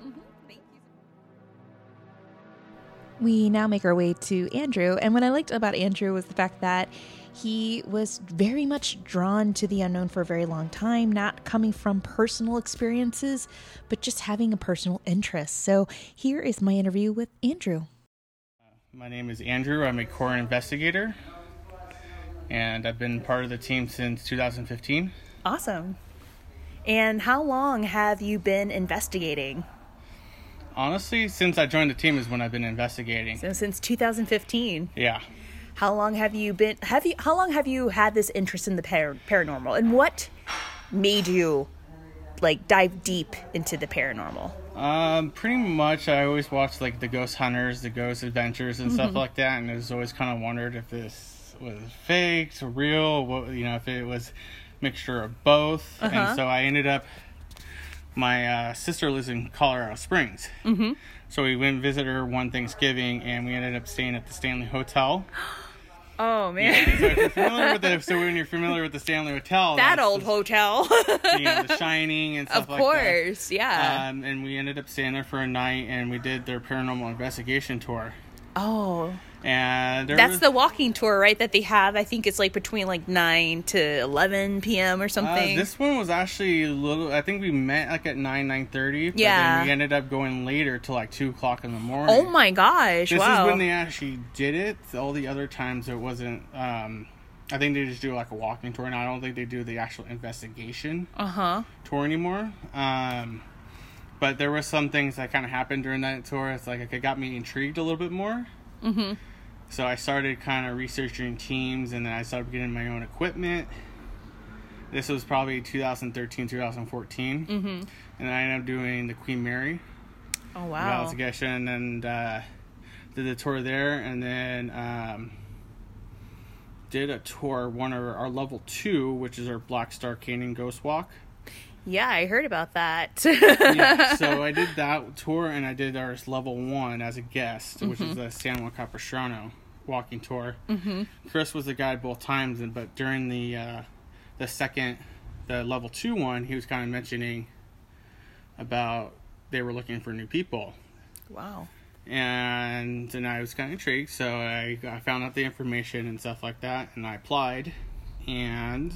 We now make our way to Andrew. And what I liked about Andrew was the fact that he was very much drawn to the unknown for a very long time, not coming from personal experiences, but just having a personal interest. So here is my interview with Andrew. Uh, my name is Andrew. I'm a core investigator, and I've been part of the team since 2015. Awesome. And how long have you been investigating? Honestly, since I joined the team is when I've been investigating. So since 2015. Yeah. How long have you been? Have you? How long have you had this interest in the par- paranormal? And what made you like dive deep into the paranormal? Um, pretty much, I always watched like the Ghost Hunters, the Ghost Adventures, and stuff like that, and I was always kind of wondered if this was fake, or real, what you know, if it was mixture of both. Uh-huh. And so I ended up. My uh, sister lives in Colorado Springs, mm-hmm. so we went and visited her one Thanksgiving, and we ended up staying at the Stanley Hotel. Oh man, So if you're familiar with the, so when you're familiar with the Stanley Hotel, that old the- hotel. you know, The Shining and stuff of like that. Of course, yeah. Um, and we ended up staying there for a night, and we did their paranormal investigation tour. oh, And that's was, the walking tour, right? That they have. I think it's like between like nine to eleven p.m. or uh, something. this one was actually a little. I think we met like at nine nine thirty. Yeah. Then we ended up going later till like two o'clock in the morning. oh my gosh! This wow. is when they actually did it. All the other times it wasn't. Um, I think they just do like a walking tour, and I don't think they do the actual investigation uh huh. tour anymore. Um, but there were some things that kind of happened during that tour. It's like it got me intrigued a little bit more. Mm-hmm. So I started kind of researching teams, and then I started getting my own equipment. This was probably 2013, 2014, mm-hmm. and I ended up doing the Queen Mary Oh wow. investigation, and uh, did the tour there, and then um, did a tour one of our level two, which is our Black Star Canyon Ghost Walk. Yeah, I heard about that. yeah, so I did that tour, and I did our level one as a guest, which is the San Juan Capistrano walking tour. Mm-hmm. Chris was the guide both times, and but during the uh, the second, the level two one, he was kind of mentioning about they were looking for new people, wow. and then I was kind of intrigued, so I, I found out the information and stuff like that, and I applied, and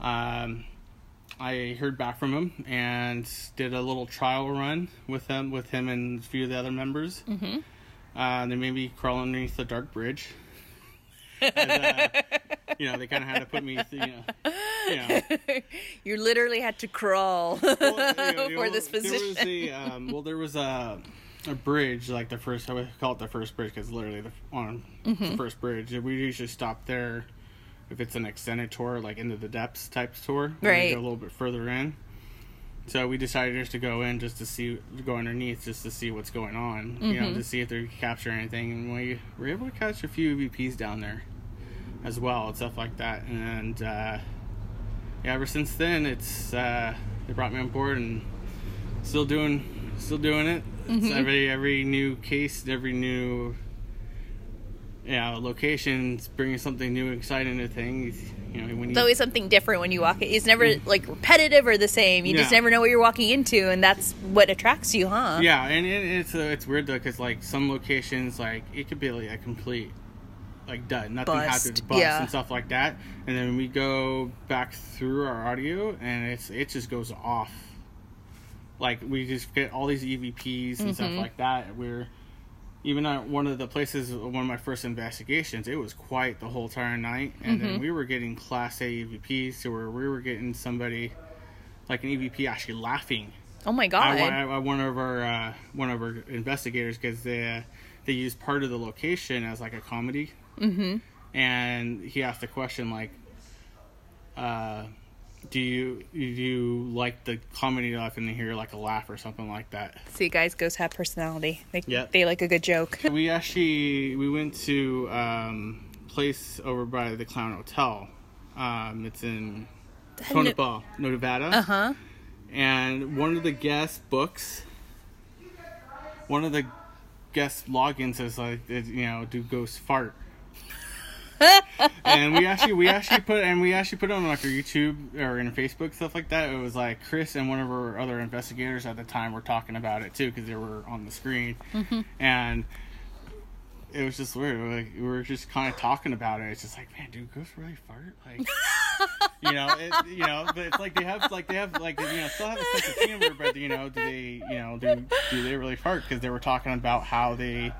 um, I heard back from him and did a little trial run with them, with him and a few of the other members. Mm-hmm. Uh, they made me crawl underneath the dark bridge. And, uh, you know, they kind of had to put me, through, you know, you know, You literally had to crawl well, you know, for this There was position. um, well, there was a a bridge, like the first, I would call it the first bridge because literally the on the first bridge. We usually stop there if it's an extended tour, like into the depths type tour. Right. Go a little bit further in. So we decided just to go in just to see, go underneath just to see what's going on, you know, to see if they capture anything. And we were able to catch a few EVPs down there as well and stuff like that. And uh, yeah, ever since then, it's uh, they brought me on board and still doing, still doing it. It's every every new case, every new yeah locations bringing something new, exciting to things. You know, when you It's always something different when you walk it. It's never like repetitive or the same. You just never know what you're walking into, and that's what attracts you, huh? Yeah, and it, it's uh, it's weird though because like some locations like it could be like a complete like dud, nothing Bust, happens, bust yeah. and stuff like that. And then we go back through our audio and it's it just goes off. Like we just get all these EVPs and Mm-hmm. stuff like that. We're even at one of the places, one of my first investigations, it was quite the whole entire night, and Mm-hmm. then we were getting Class A EVPs, so where we were getting somebody like an EVP actually laughing Oh my god. I, I, I one of our uh, one of our investigators because they uh, they used part of the location as like a comedy, mm-hmm. and he asked the question like, uh, "Do you do you like the comedy enough and hear like a laugh or something like that?" See, guys, ghosts have personality. They, Yeah. they like a good joke. we actually we went to um, place over by the Clown Hotel. Um, it's in Tonopah, no, Nevada. Uh huh. and one of the guest books, one of the guest logins is like, you know, do ghosts fart? And we actually, we actually put, and we actually put it on like our YouTube or in Facebook stuff like that. It was like Chris and one of our other investigators at the time were talking about it too because they were on the screen, mm-hmm. and it was just weird. Like we were just kind of talking about it. It's just like, man, do ghosts really fart? Like, you know, it, you know, but it's like they have, like they have, like you know, still have a sense of humor, but you know, do they, you know, do do they really fart? Because they were talking about how they,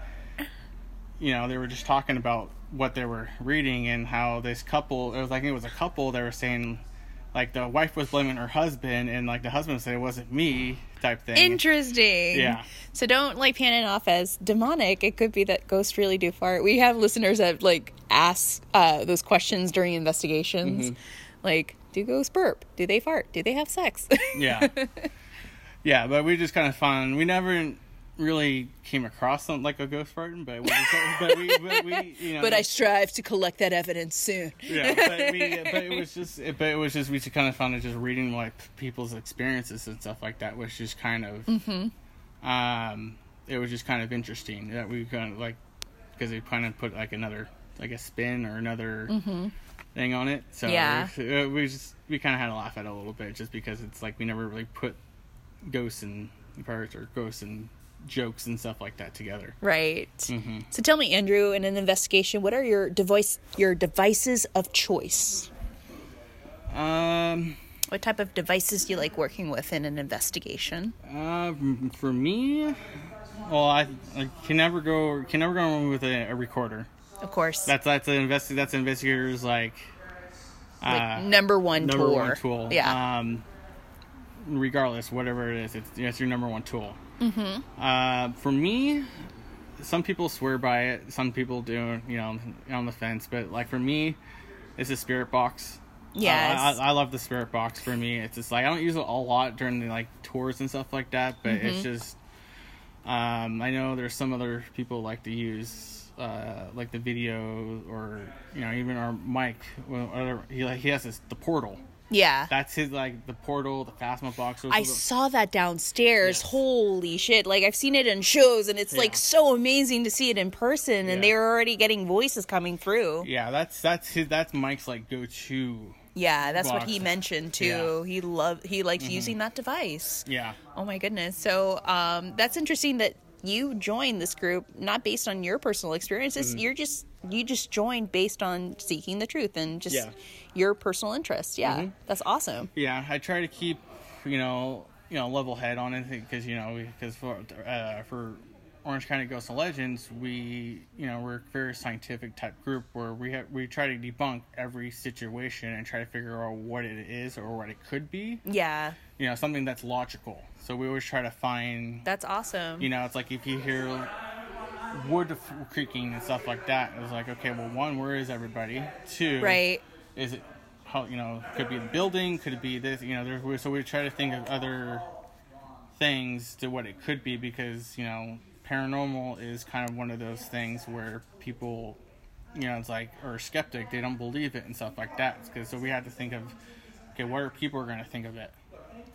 you know, they were just talking about what they were reading and how this couple. It was like it was a couple. They were saying. Like the wife was blaming her husband, and like the husband said it wasn't me, type thing. Interesting. Yeah. So don't like pan it off as demonic. It could be that ghosts really do fart. We have listeners that like ask uh, those questions during investigations, Mm-hmm. like, do ghosts burp? Do they fart? Do they have sex? yeah yeah but we just kind of found we never really came across something like a ghost farting but we, but we, but we you know but I strive to collect that evidence soon. yeah but we but it was just but it was just we just kind of found it just reading like people's experiences and stuff like that was just kind of Mm-hmm. um it was just kind of interesting that we kind of like because they kind of put like another like a spin or another thing on it so Mm-hmm. Yeah. we, we just we kind of had to laugh at it a little bit just because it's like we never really put ghosts and parts or ghosts and jokes and stuff like that together Right. Mm-hmm. So tell me, Andrew, in an investigation, what are your device your devices of choice? um What type of devices do you like working with in an investigation? Uh, for me, well, I, I can never go can never go wrong with a, a recorder. Of course, That's that's an investi- that's an investigators like like uh, number one number tool. one tool. Yeah. Um, regardless, whatever it is, it's, it's your number one tool. Mm-hmm. Uh, for me, some people swear by it. Some people do. You know, on the fence. But like for me, it's a spirit box. Yes. Uh, I, I love the spirit box. For me, it's just like I don't use it a lot during the like tours and stuff like that. But Mm-hmm. it's just. Um, I know there's some other people like to use uh, like the video or you know even our Mike. Well, other, he like he has this the portal. Yeah. That's his like the portal, the Phasma box. I saw that downstairs. Yes. Holy shit. Like, I've seen it in shows, and it's like so amazing to see it in person, and Yeah. they were already getting voices coming through. Yeah, that's that's his that's Mike's like go to. Yeah, that's what he mentioned too. Yeah. Mm-hmm. He loved, he likes using that device. Yeah, Oh my goodness. So um, that's interesting that you joined this group not based on your personal experiences. Mm-hmm. You're just you just joined based on seeking the truth and just Yeah. your personal interests. Yeah, Mhm. that's awesome. yeah. I try to keep you know you know level head on it because you know because for uh, for Orange County Ghosts and Legends we you know we're a very scientific type group where we have we try to debunk every situation and try to figure out what it is or what it could be. Yeah. you know something that's logical So we always try to find. That's awesome. You know, it's like if you hear wood creaking and stuff like that, it's like okay, well, one, where is everybody? Two, right. Is it how you know? Could be the building. Could it be this? You know, there's so we try to think of other things to what it could be because you know paranormal is kind of one of those things where people you know it's like or skeptic they don't believe it and stuff like that because so we had to think of okay what are people going to think of it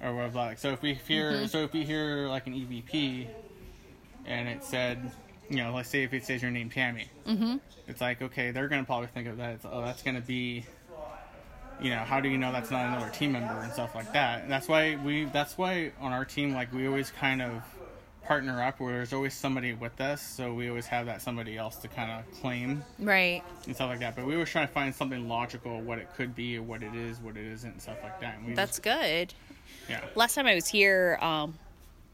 or what like so if we hear Mm-hmm. so if we hear like an evp and it said you know let's say if it says your name tammy mm-hmm. it's like okay they're going to probably think of that it's, oh that's going to be you know how do you know that's not another team member and stuff like that and that's why we that's why on our team like we always kind of partner up where there's always somebody with us so we always have that somebody else to kind of claim Right. and stuff like that but we were trying to find something logical what it could be what it is what it isn't and stuff like that and we That's good. yeah Last time I was here, um,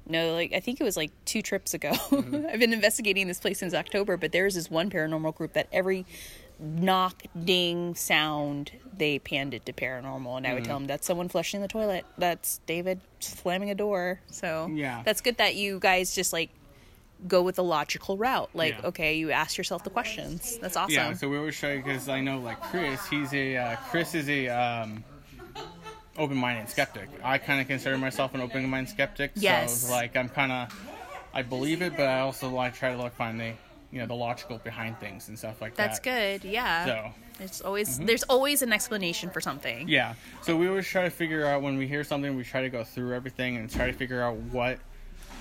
no, like I think it was like two trips ago. Mm-hmm. I've been investigating this place since October, but there's this one paranormal group that every knock, ding, sound they panned it to paranormal, and I would Mm-hmm. tell them that's someone flushing the toilet. That's David slamming a door. So Yeah. that's good that you guys just like go with the logical route. Like, Yeah. okay, you ask yourself the questions. That's awesome. Yeah, so we always try because I know like Chris, he's a uh, Chris is a um, open-minded skeptic. I kind of consider myself an open-minded skeptic. Yes. So like I'm kind of I believe it, but I also like try to look find the you know the logical behind things and stuff like That's that. That's good. Yeah. So Mm-hmm. It's always there's always an explanation for something. yeah, so we always try to figure out when we hear something, we try to go through everything and try to figure out what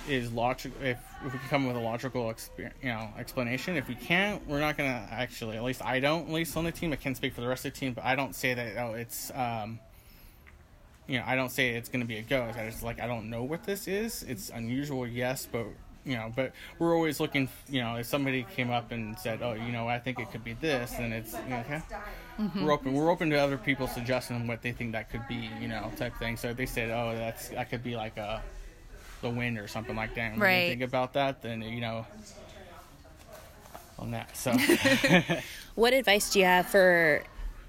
is logical. If, if we can come with a logical, exper- you know, explanation. If we can't, we're not gonna actually. At least I don't. At least on the team, I can't speak for the rest of the team, but I don't say that. Oh, it's. um you know, I don't say it's going to be a ghost. I just like I don't know what this is. It's unusual, yes, but you know, but we're always looking. You know, if somebody came up and said, "Oh, you know, I think it could be this," then it's you know, okay. Mm-hmm. We're open. We're open to other people suggesting what they think that could be. You know, type thing. So if they said, "Oh, that's that could be like a the wind or something like that," and Right. think about that, then you know. On that, so What advice do you have for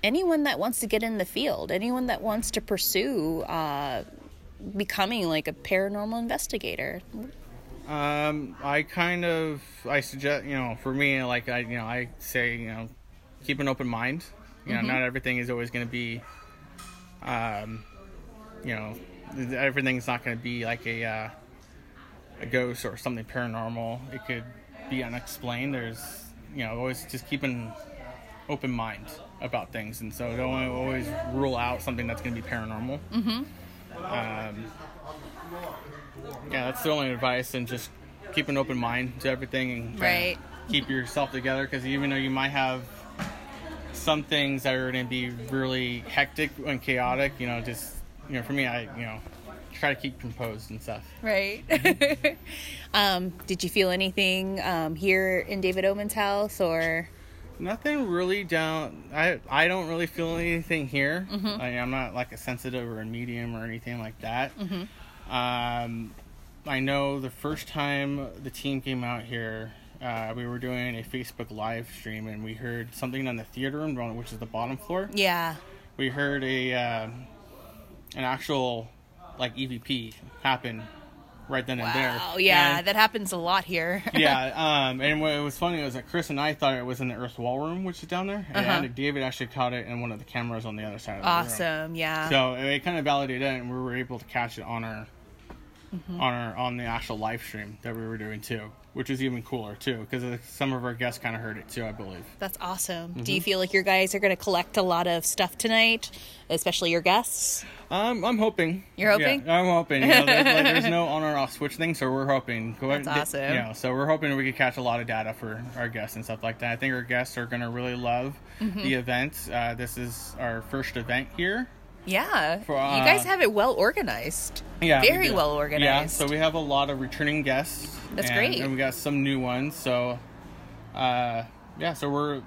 anyone that wants to get in the field? Anyone that wants to pursue uh, becoming like a paranormal investigator? Um, I kind of I suggest you know for me like I you know I say you know keep an open mind. You know, not everything is always going to be, um, you know, everything's not going to be like a uh, a ghost or something paranormal. It could be unexplained. There's you know always just keep an open mind about things, and so don't always rule out something that's going to be paranormal. Mm-hmm. Um, yeah, that's the only advice, and just keep an open mind to everything, and Right. keep yourself together. Because even though you might have some things that are going to be really hectic and chaotic, you know, just you know, for me, I you know try to keep composed and stuff. Right. um, did you feel anything um, here in David Oman's house or? Nothing really down. I I don't really feel anything here. I, I'm not like a sensitive or a medium or anything like that. Um, I know the first time the team came out here, uh, we were doing a Facebook live stream and we heard something on the theater room, which is the bottom floor. Yeah. We heard a uh, an actual like EVP happen right then and there. Wow. Yeah, And- that happens a lot here. yeah, um, and what was funny was that Chris and I thought it was in the Earth Wall room, which is down there, and David actually caught it in one of the cameras on the other side of the room. awesome. Yeah. So it kind of validated it, and we were able to catch it on our Mm-hmm. on our on the actual live stream that we were doing too, which is even cooler too, because some of our guests kind of heard it too, I believe. That's awesome. Do Mm-hmm. you feel like your guys are going to collect a lot of stuff tonight, especially your guests? Um, I'm hoping. You're hoping? Yeah, I'm hoping. You know, there's, like, there's no on or off switch thing, so we're hoping. That's awesome. You know, so we're hoping we could catch a lot of data for our guests and stuff like that. I think our guests are going to really love Mm-hmm. the event. Uh, this is our first event here. Yeah. For, you uh, guys have it well organized. Yeah, Very do. well organized. Yeah, so we have a lot of returning guests. That's and, great. And we got some new ones. So, uh, yeah, so we're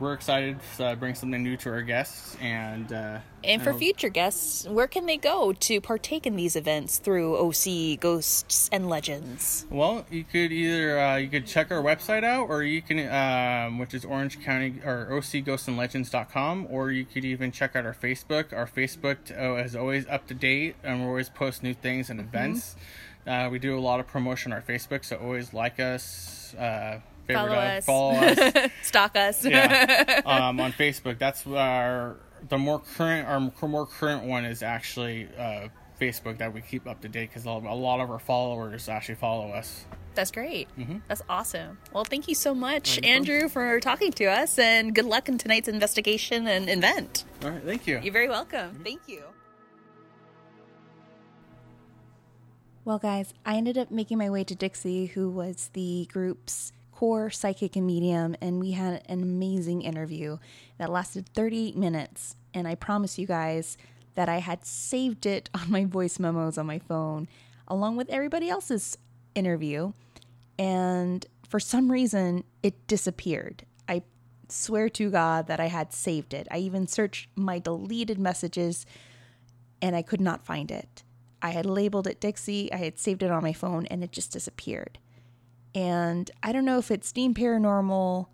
we're, excited to bring something new to our guests and. Uh, And for future guests, where can they go to partake in these events through OC Ghosts and Legends? Well, you could either uh, you could check our website out, or you can, um, which is Orange County or OCGhostsandLegends.com, or you could even check out our Facebook. Our Facebook oh, is always up to date, and we always post new things and events Uh, we do a lot of promotion on our Facebook, so always like us, uh, favorite Follow us, follow us. Stalk us. yeah, um, on Facebook. That's our the more current our more current one is actually uh, Facebook that we keep up to date because a lot of our followers actually follow us. That's great. Mm-hmm. That's awesome. Well, thank you so much, Andrew, for talking to us, and good luck in tonight's investigation and event. All right, thank you. You're very welcome. Thank you. Well, guys, I ended up making my way to Dixie, who was the group's core psychic and medium, and we had an amazing interview that lasted 38 minutes. And I promise you guys that I had saved it on my voice memos on my phone, along with everybody else's interview. And for some reason, it disappeared. I swear to God that I had saved it. I even searched my deleted messages and I could not find it. I had labeled it Dixie, I had saved it on my phone, and it just disappeared. And I don't know if it's Steam Paranormal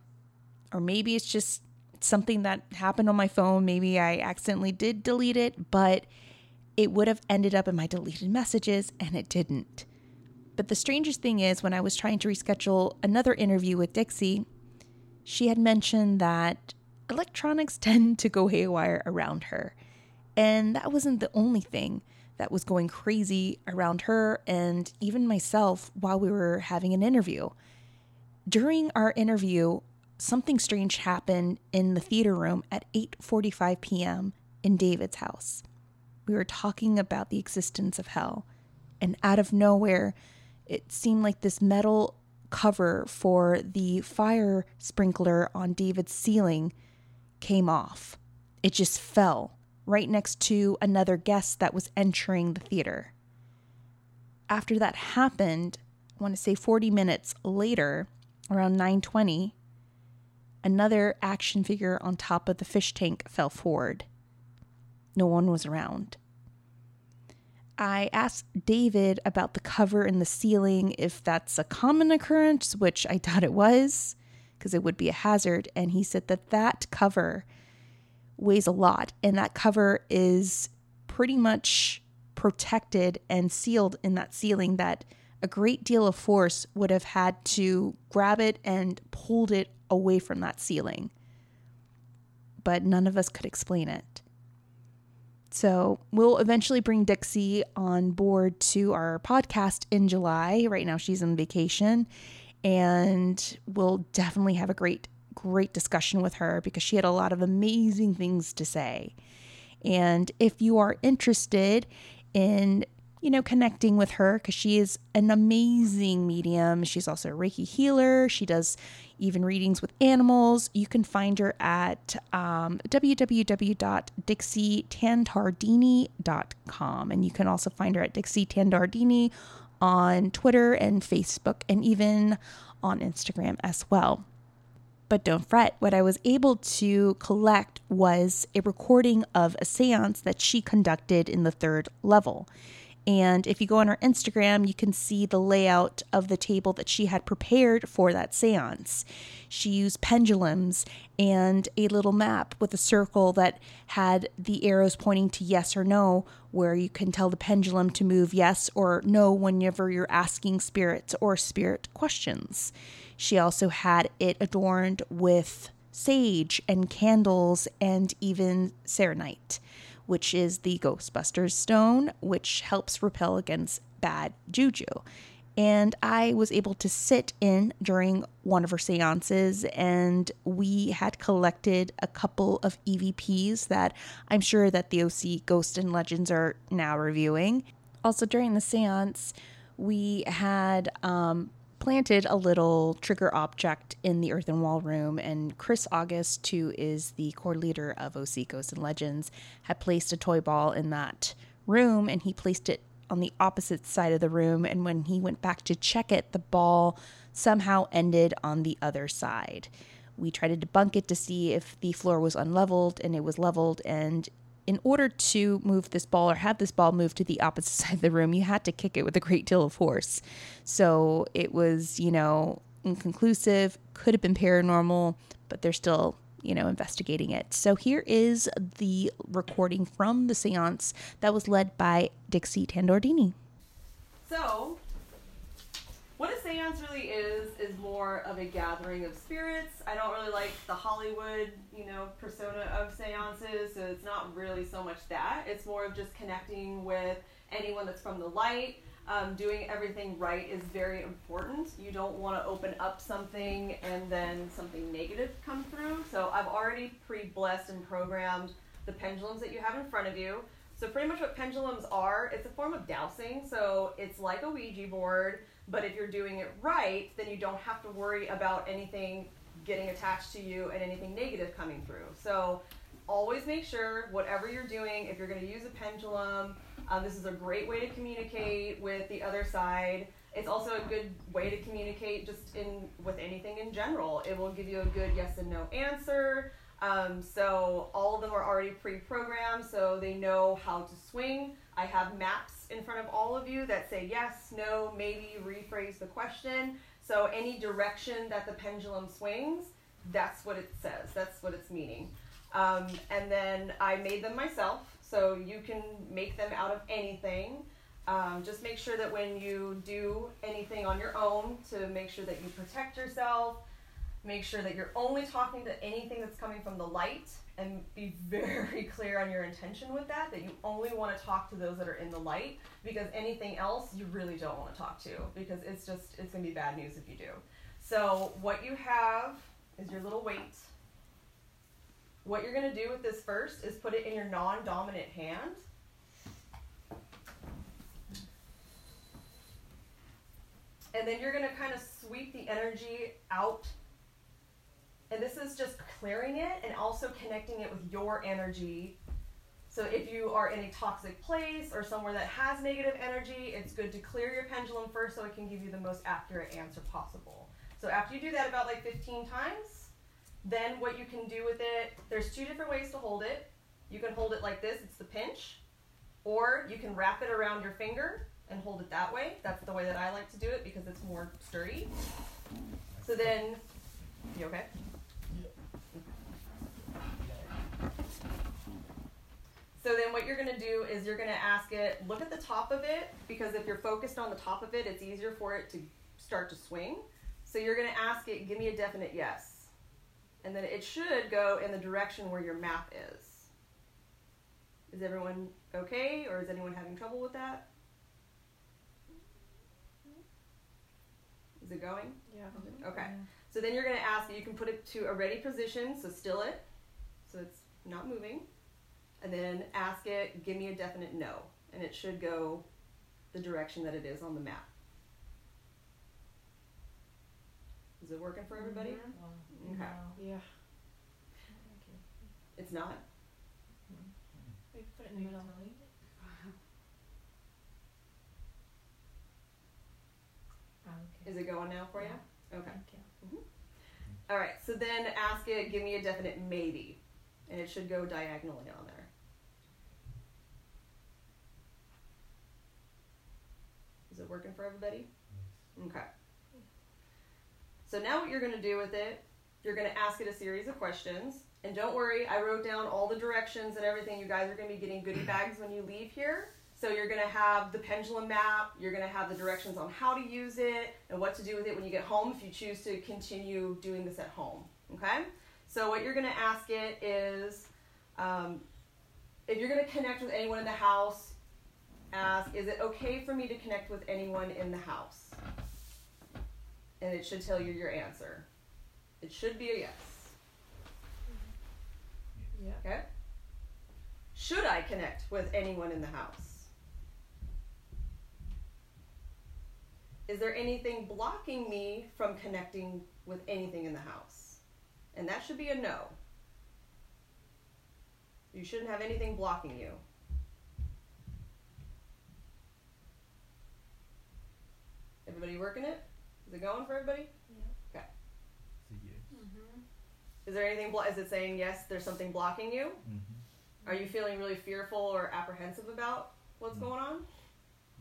or maybe it's just something that happened on my phone. Maybe I accidentally did delete it, but it would have ended up in my deleted messages and it didn't. But the strangest thing is, when I was trying to reschedule another interview with Dixie, she had mentioned that electronics tend to go haywire around her. And that wasn't the only thing that was going crazy around her and even myself while we were having an interview. During our interview, something strange happened in the theater room at 8:45 p.m. in David's house. We were talking about the existence of hell, and out of nowhere, it seemed like this metal cover for the fire sprinkler on David's ceiling came off. It just fell right next to another guest that was entering the theater. After that happened, I want to say 40 minutes later, around 9:20, another action figure on top of the fish tank fell forward. No one was around. I asked David about the cover in the ceiling if that's a common occurrence, which I thought it was, because it would be a hazard, and he said that that cover weighs a lot, and that cover is pretty much protected and sealed in that ceiling that a great deal of force would have had to grab it and pulled it away from that ceiling. But none of us could explain it. So we'll eventually bring Dixie on board to our podcast in July. Right now, she's on vacation, and we'll definitely have a great, great discussion with her because she had a lot of amazing things to say. And if you are interested in you know, connecting with her because she is an amazing medium. She's also a Reiki healer. She does even readings with animals. You can find her at um, www.dixietandardini.com. And you can also find her at Dixie Tandardini on Twitter and Facebook and even on Instagram as well. But don't fret, what I was able to collect was a recording of a seance that she conducted in the third level. And if you go on her Instagram, you can see the layout of the table that she had prepared for that seance. She used pendulums and a little map with a circle that had the arrows pointing to yes or no, where you can tell the pendulum to move yes or no whenever you're asking spirits or spirit questions. She also had it adorned with sage and candles and even selenite which is the Ghostbusters stone, which helps repel against bad juju. And I was able to sit in during one of her seances, and we had collected a couple of EVPs that I'm sure that the OC Ghost and Legends are now reviewing. Also, during the seance, we had um, planted a little trigger object in the earthen wall room, and Chris August, who is the core leader of OC Ghosts and Legends, had placed a toy ball in that room, and he placed it on the opposite side of the room. And when he went back to check it, the ball somehow ended on the other side. We tried to debunk it to see if the floor was unleveled, and it was leveled, and in order to move this ball or have this ball move to the opposite side of the room, you had to kick it with a great deal of force. So it was, you know, inconclusive, could have been paranormal, but they're still, you know, investigating it. So here is the recording from the seance that was led by Dixie Tandardini. So, what a seance really is is more of a gathering of spirits. I don't really like the Hollywood, you know, persona of seances, so it's not really so much that. It's more of just connecting with anyone that's from the light. Um, doing everything right is very important. You don't want to open up something and then something negative come through. So I've already pre-blessed and programmed the pendulums that you have in front of you. So pretty much what pendulums are, it's a form of dowsing. So it's like a Ouija board, but if you're doing it right, then you don't have to worry about anything getting attached to you and anything negative coming through. So always make sure whatever you're doing, if you're going to use a pendulum, um, this is a great way to communicate with the other side. It's also a good way to communicate just in with anything in general. It will give you a good yes and no answer. Um, so all of them are already pre-programmed, so they know how to swing. I have maps in front of all of you that say yes, no, maybe, rephrase the question. So any direction that the pendulum swings, that's what it says. That's what it's meaning. Um, and then I made them myself, so you can make them out of anything. Um, just make sure that when you do anything on your own, to make sure that you protect yourself. Make sure that you're only talking to anything that's coming from the light, and be very clear on your intention with that. That you only want to talk to those that are in the light, because anything else you really don't want to talk to, because it's just it's gonna be bad news if you do. So what you have is your little weight. What you're going to do with this first is put it in your non dominant hand. And then you're going to kind of sweep the energy out. And this is just clearing it and also connecting it with your energy. So if you are in a toxic place or somewhere that has negative energy, it's good to clear your pendulum first so it can give you the most accurate answer possible. So after you do that about like 15 times, then what you can do with it, there's two different ways to hold it. You can hold it like this, it's the pinch, or you can wrap it around your finger and hold it that way. That's the way that I like to do it because it's more sturdy. So then, you okay? So then what you're going to do is you're going to ask it, look at the top of it, because if you're focused on the top of it, it's easier for it to start to swing. So you're going to ask it, give me a definite yes and then it should go in the direction where your map is. Is everyone okay, or is anyone having trouble with that? Is it going? Yeah. Mm-hmm. Okay. So then you're going to ask, you can put it to a ready position, so still it, so it's not moving. And then ask it, give me a definite no. And it should go the direction that it is on the map. Is it working for everybody? Mm-hmm. Okay. Yeah. It's not? We put it in the middle. Is it going now for you? Okay. Thank you. All right, so then ask it, give me a definite maybe. And it should go diagonally on there. Is it working for everybody? Okay. So now what you're going to do with it, you're going to ask it a series of questions. And don't worry, I wrote down all the directions and everything. You guys are going to be getting goodie bags when you leave here. So you're going to have the pendulum map, you're going to have the directions on how to use it and what to do with it when you get home if you choose to continue doing this at home. Okay? So what you're going to ask it is um, if you're going to connect with anyone in the house, ask, is it okay for me to connect with anyone in the house? And it should tell you your answer. It should be a yes. Yeah. Okay? Should I connect with anyone in the house? Is there anything blocking me from connecting with anything in the house? And that should be a no. You shouldn't have anything blocking you. Everybody working it? Is it going for everybody? Okay. Mm-hmm. Is there anything? Blo- is it saying yes? There's something blocking you. Mm-hmm. Are you feeling really fearful or apprehensive about what's Mm. going on?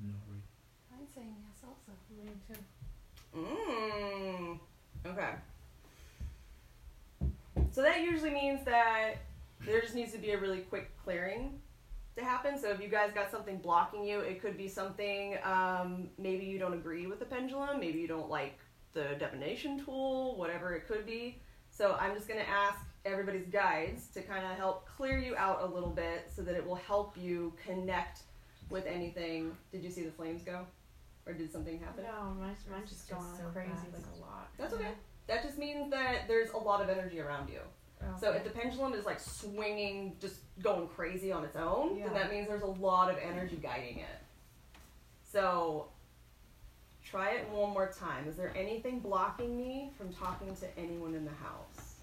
No, right. I'm saying yes also. Me too. Mmm. Okay. So that usually means that there just needs to be a really quick clearing to happen. So if you guys got something blocking you, it could be something um, maybe you don't agree with the pendulum, maybe you don't like the divination tool, whatever it could be. So I'm just going to ask everybody's guides to kind of help clear you out a little bit so that it will help you connect with anything. Did you see the flames go? Or did something happen? No, mine's, mine's just going so crazy, fast. like a lot. That's okay. That just means that there's a lot of energy around you. Oh. So if the pendulum is like swinging, just going crazy on its own, Yeah. then that means there's a lot of energy guiding it. So try it one more time. Is there anything blocking me from talking to anyone in the house?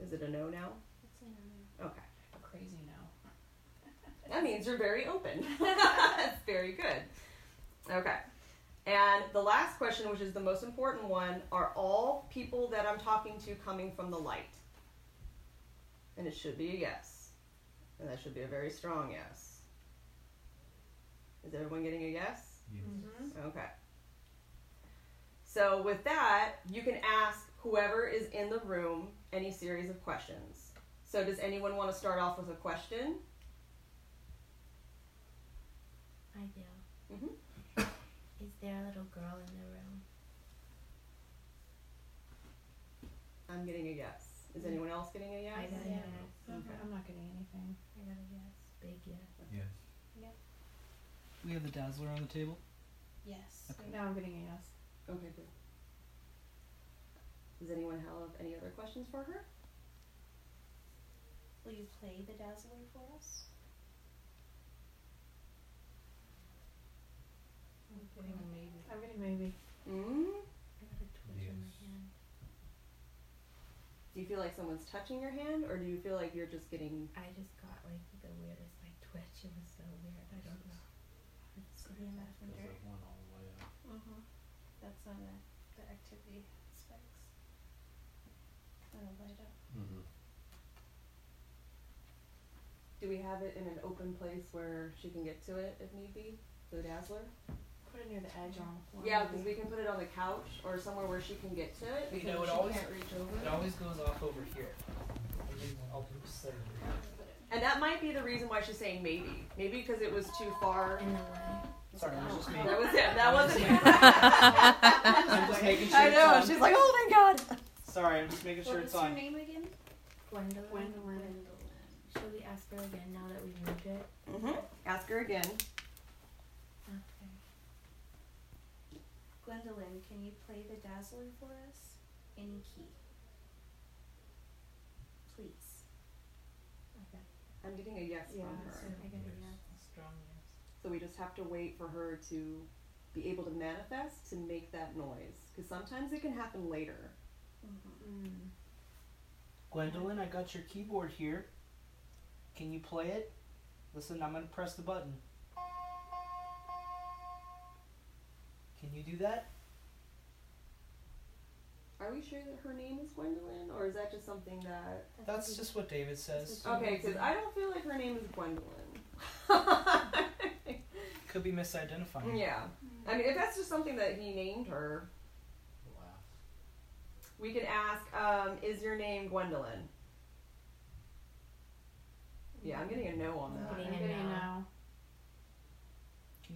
Is it a no now? Okay. Crazy now. That means you're very open. That's very good. Okay. And the last question, which is the most important one, are all people that I'm talking to coming from the light? And it should be a yes. And that should be a very strong yes. Is everyone getting a yes? Okay. So with that, you can ask whoever is in the room any series of questions. So does anyone want to start off with a question? I do. Mhm. Is there a little girl in the room? I'm getting a yes. Is mm. anyone else getting a yes? I got a yes. Okay. I'm not getting anything. I got a yes. Big yes. Yes. Yep. We have the Dazzler on the table. Yes. Okay. Now I'm getting a yes. Okay, good. Does anyone have any other questions for her? Will you play the Dazzler for us? I'm getting a maybe. I'm getting maybe. Mm? I got a twitch in my hand. Do you feel like someone's touching your hand, or do you feel like you're just getting? I just got like the weirdest like twitch. It was so weird. I don't know. It's the messenger. Mm-hmm. That's on the, the activity spikes. That'll light up. Mhm. Do we have it in an open place where she can get to it if need be? The dazzler. Put it near the edge on the floor. Yeah, because we can put it on the couch or somewhere where she can get to it You know, it she always- can't reach over. It always goes off over here. I'll do this And that might be the reason why she's saying maybe. Maybe because it was too far. In the way. Sorry, it was just me. That was it. That wasn't I'm just making sure I it's know. on. She's like, oh thank God. Sorry, I'm just making sure it's on. name again? Gwendolyn. Gwendolyn. Should we ask her again now that we've moved it? Mm-hmm. Ask her again. Okay. Gwendolyn, can you play the Dazzler for us? Any key. Please. Okay. I'm getting a yes Yeah, from so her. I got a yes. Strong yes. So we just have to wait for her to be able to manifest to make that noise. Because sometimes it can happen later. Mm. Gwendolyn, I got your keyboard here. Can you play it? Listen, I'm gonna press the button. Can you do that? Are we sure that her name is Gwendolyn? Or is that just something that. That's just what David says. Okay, because I don't feel like her name is Gwendolyn. Could be misidentifying. yeah. I mean, if that's just something that he named her, we can ask, um, is your name Gwendolyn? Yeah, I'm getting a no on I'm that. getting I'm a getting no. a no.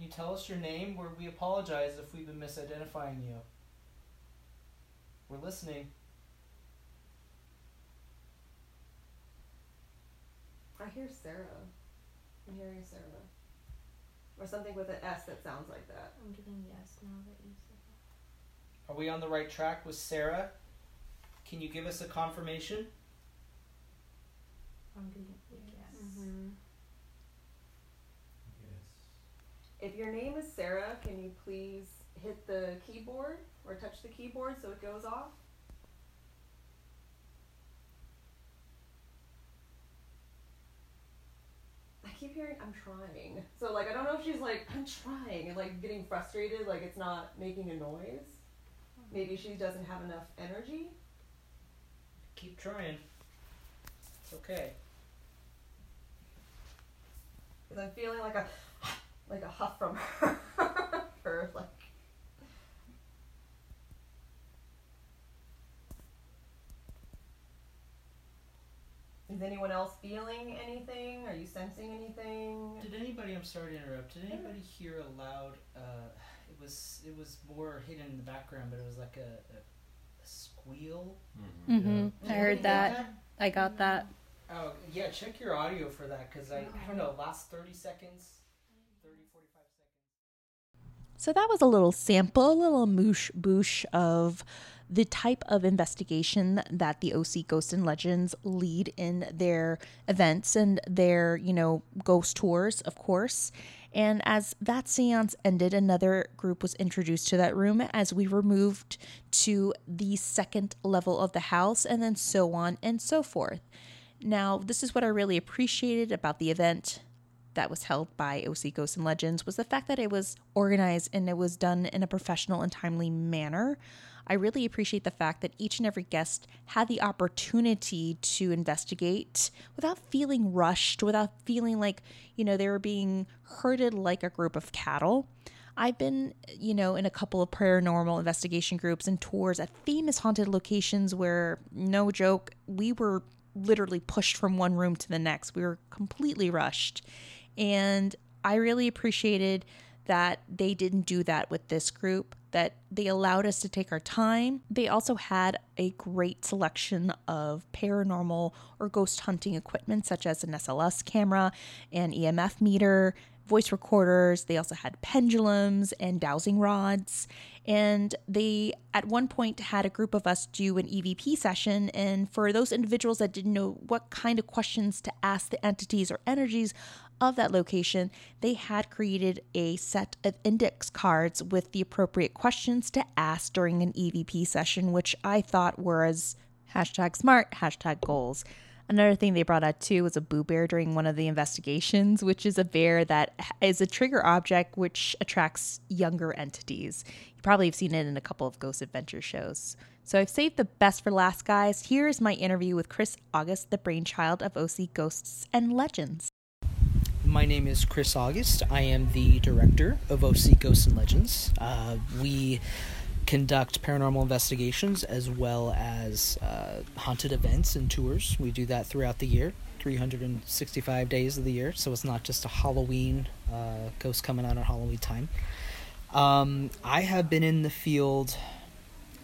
Can you tell us your name? Where we apologize if we've been misidentifying you. We're listening. I hear Sarah. I'm hearing Sarah. Or something with an S that sounds like that. I'm getting yes now that you said that. Are we on the right track with Sarah? Can you give us a confirmation? I'm getting yes. Mm-hmm. If your name is Sarah, can you please hit the keyboard or touch the keyboard so it goes off? I keep hearing I'm trying. So like I don't know if she's like I'm trying and like getting frustrated like it's not making a noise. Maybe she doesn't have enough energy. Keep trying. It's okay. Cuz I'm feeling like a like a huff from her. her like Is anyone else feeling anything? Are you sensing anything? Did anybody? I'm sorry to interrupt. Did anybody hear a loud? Uh, it was it was more hidden in the background, but it was like a, a, a squeal. Mm-hmm. Did I heard anybody that. I got that. Oh yeah, check your audio for that because I I don't know last thirty seconds, 30, 45 seconds. So that was a little sample, a little moosh boosh of the type of investigation that the OC Ghosts and Legends lead in their events and their, you know, ghost tours, of course. And as that seance ended, another group was introduced to that room as we were moved to the second level of the house, and then so on and so forth. Now, this is what I really appreciated about the event that was held by OC Ghosts and Legends was the fact that it was organized and it was done in a professional and timely manner. I really appreciate the fact that each and every guest had the opportunity to investigate without feeling rushed, without feeling like, you know, they were being herded like a group of cattle. I've been, you know, in a couple of paranormal investigation groups and tours at famous haunted locations where, no joke, we were literally pushed from one room to the next. We were completely rushed. And I really appreciated that they didn't do that with this group, that they allowed us to take our time. They also had a great selection of paranormal or ghost hunting equipment, such as an SLS camera, an EMF meter, voice recorders. They also had pendulums and dowsing rods. And they, at one point, had a group of us do an EVP session. And for those individuals that didn't know what kind of questions to ask the entities or energies of that location, they had created a set of index cards with the appropriate questions to ask during an EVP session, which I thought was hashtag smart, hashtag goals. Another thing they brought out too was a boo bear during one of the investigations, which is a bear that is a trigger object which attracts younger entities. You probably have seen it in a couple of Ghost Adventure shows. So I've saved the best for last, guys. Here is my interview with Chris August, the brainchild of OC Ghosts and Legends. My name is Chris August. I am the director of OC Ghosts and Legends. Uh, we conduct paranormal investigations as well as uh, haunted events and tours. We do that throughout the year, 365 days of the year. So it's not just a Halloween uh, ghost coming out at Halloween time. Um, I have been in the field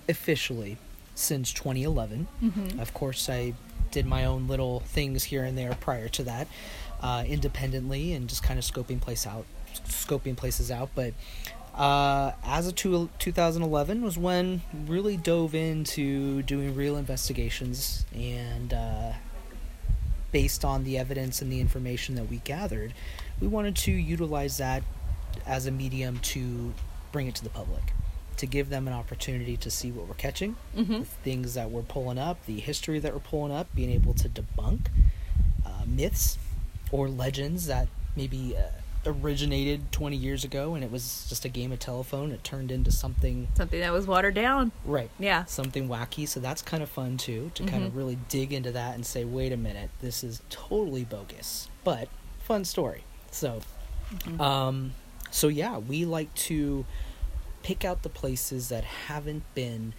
officially since 2011. Mhm. Of course, I did my own little things here and there prior to that, uh, independently and just kind of scoping place out, scoping places out. But uh, as of two, 2011 was when really dove into doing real investigations and uh, based on the evidence and the information that we gathered, we wanted to utilize that as a medium to bring it to the public, to give them an opportunity to see what we're catching, Mhm. the things that we're pulling up, the history that we're pulling up, being able to debunk uh, myths or legends that maybe uh, originated 20 years ago and it was just a game of telephone. It turned into something Something that was watered down. Right. Yeah. Something wacky. So that's kind of fun too, to kind of really dig into that and say, wait a minute, this is totally bogus, but fun story. So, Mhm. um, so yeah, we like to pick out the places that haven't been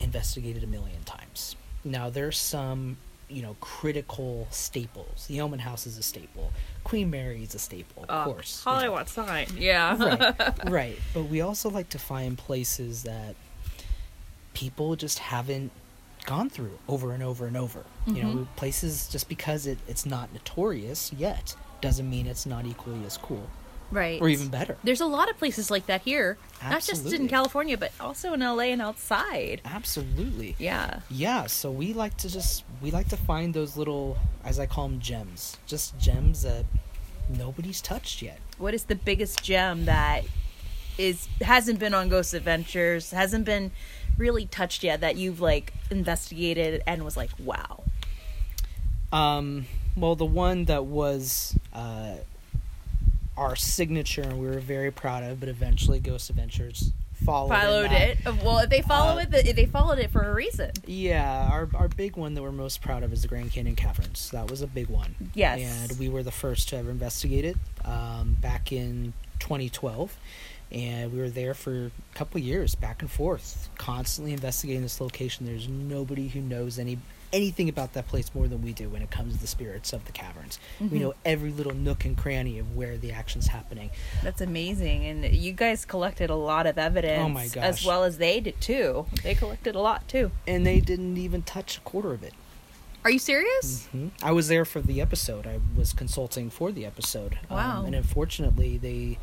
investigated a million times. Now, there's some, you know, critical staples. The Oman House is a staple. Queen Mary is a staple, of Uh, course. you know. Hollywood sign. Yeah. right, right. But we also like to find places that people just haven't gone through over and over and over. You know, Mhm. places just because it, it's not notorious yet doesn't mean it's not equally as cool. Right. Or even better. There's a lot of places like that here. absolutely. Not just in California, but also in LA and outside. Absolutely. Yeah. Yeah, so we like to just we like to find those little as I call them gems. Just gems that nobody's touched yet. What is the biggest gem that is hasn't been on Ghost Adventures, hasn't been really touched yet that you've like investigated and was like, wow. Um, well, the one that was uh, our signature and we were very proud of, but eventually Ghost Adventures followed, Followed that. it. Well, if they follow Uh, it, they followed it for a reason. Yeah, our our big one that we're most proud of is the Grand Canyon Caverns. That was a big one. Yes. And we were the first to ever investigate it um, back in 2012, and we were there for a couple years, back and forth, constantly investigating this location. There's nobody who knows any anything about that place more than we do when it comes to the spirits of the caverns. We Mhm. know every little nook and cranny of where the action's happening. That's amazing. And you guys collected a lot of evidence. Oh my gosh. As well as they did too. They collected a lot too. And they didn't even touch a quarter of it. Are you serious? hmm I was there for the episode. I was consulting for the episode. Um, Wow. and unfortunately, they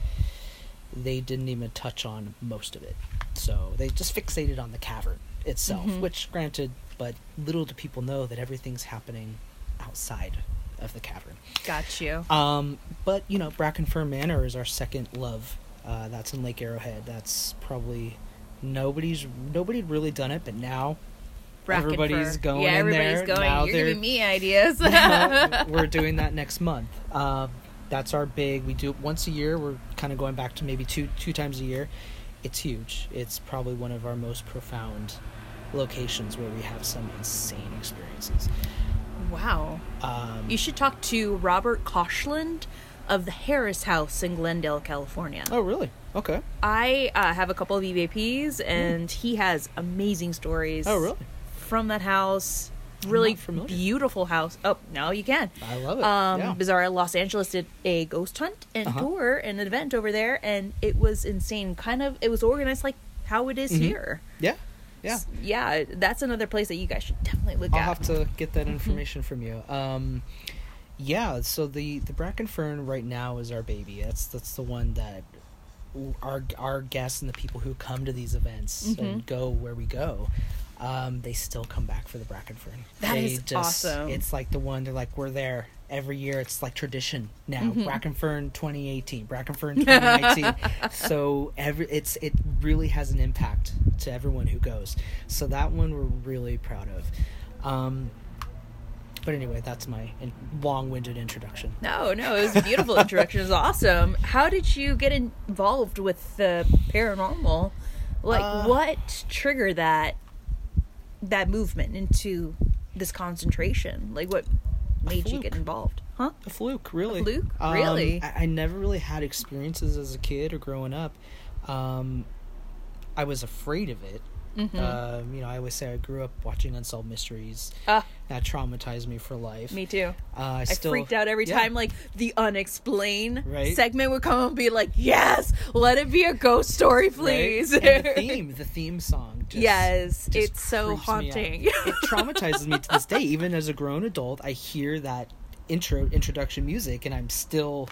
they didn't even touch on most of it. So they just fixated on the cavern itself, Mhm. which, granted, but little do people know that everything's happening outside of the cavern. Got you. Um, but you know, Brackenfern Manor is our second love. Uh, that's in Lake Arrowhead. That's probably nobody's nobody really done it, but now everybody's going Yeah, everybody's there. going. Now You're giving me ideas. we're doing that next month. Um, that's our big. We do it once a year. We're kind of going back to maybe two two times a year. It's huge. It's probably one of our most profound locations where we have some insane experiences. wow. Um, You should talk to Robert Koshland of the Harris House in Glendale, California. oh, really? Okay. I uh, have a couple of EVPs, and he has amazing stories. Oh, really? From that house. Really beautiful house. Oh, now you can. I love it. Um, yeah. Bizarre Los Angeles did a ghost hunt and Uh-huh. tour and an event over there, and it was insane. Kind of, it was organized like how it is Mhm. here. Yeah. Yeah. Yeah. That's another place that you guys should definitely look at. I'll have to get that information from you. Um, yeah, so the the Brackenfern right now is our baby. That's that's the one that our our guests and the people who come to these events Mhm. and go where we go, um, they still come back for the Brackenfern. That they is awesome. It's like the one they're like we're there every year. It's like tradition now. Mhm. Brackenfern 2018, Brackenfern 2019. so every it's it really has an impact to everyone who goes. So that one we're really proud of. Um, but anyway, that's my long-winded introduction. No, no, it was a beautiful introduction. It was awesome. How did you get involved with the paranormal? Like, Uh, what triggered that that movement into this concentration? Like, what made you get involved? Huh? A fluke, really. A fluke? Um, Really? I, I never really had experiences as a kid or growing up. Um, I was afraid of it. Mhm. Um, you know, I always say I grew up watching Unsolved Mysteries. Ah. That traumatized me for life. Me too. Uh, I, I, still, freaked out every yeah. time like the unexplained Right. segment would come and be like, "Yes, let it be a ghost story, Right? please." And the theme, the theme song. Just, yes, just it's so creeps me out. haunting. it traumatizes me to this day. Even as a grown adult, I hear that intro introduction music, and I'm still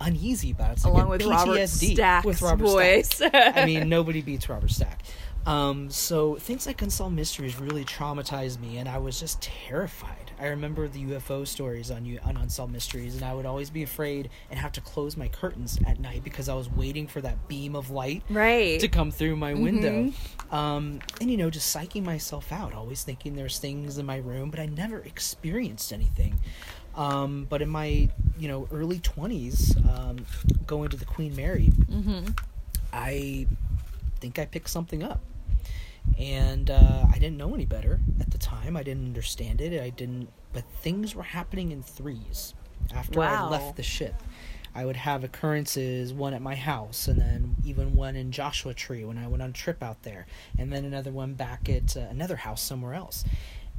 uneasy about it. It's Along with Robert Stack's with Robert voice. Stack. I mean, nobody beats Robert Stack. Um, so things like Unsolved Mysteries really traumatized me, and I was just terrified. I remember the UFO stories on you on Unsolved Mysteries, and I would always be afraid and have to close my curtains at night because I was waiting for that beam of light Right. to come through my window. Mhm. Um, and you know, just psyching myself out, always thinking there's things in my room, but I never experienced anything. Um, but in my you know early twenties, um, going to the Queen Mary, mm-hmm. I think I picked something up. And uh, I didn't know any better at the time. I didn't understand it. I didn't, but things were happening in threes after I left the ship. I would have occurrences, one at my house, and then even one in Joshua Tree when I went on a trip out there, and then another one back at uh, another house somewhere else.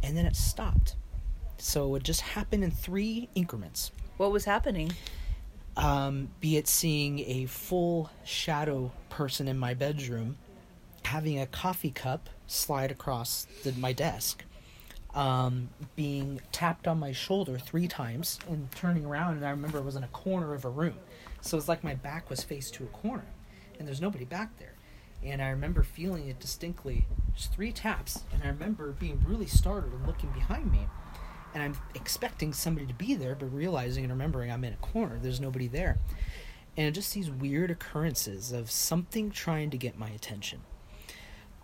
And then it stopped. So it would just happened in three increments What was happening? um, be it seeing a full shadow person in my bedroom, having a coffee cup slide across the, my desk, um, being tapped on my shoulder three times, and turning around, and I remember it was in a corner of a room. So it's like my back was faced to a corner, and there's nobody back there. And I remember feeling it distinctly, just three taps, and I remember being really startled and looking behind me and I'm expecting somebody to be there, but realizing and remembering I'm in a corner, there's nobody there. And just these weird occurrences of something trying to get my attention.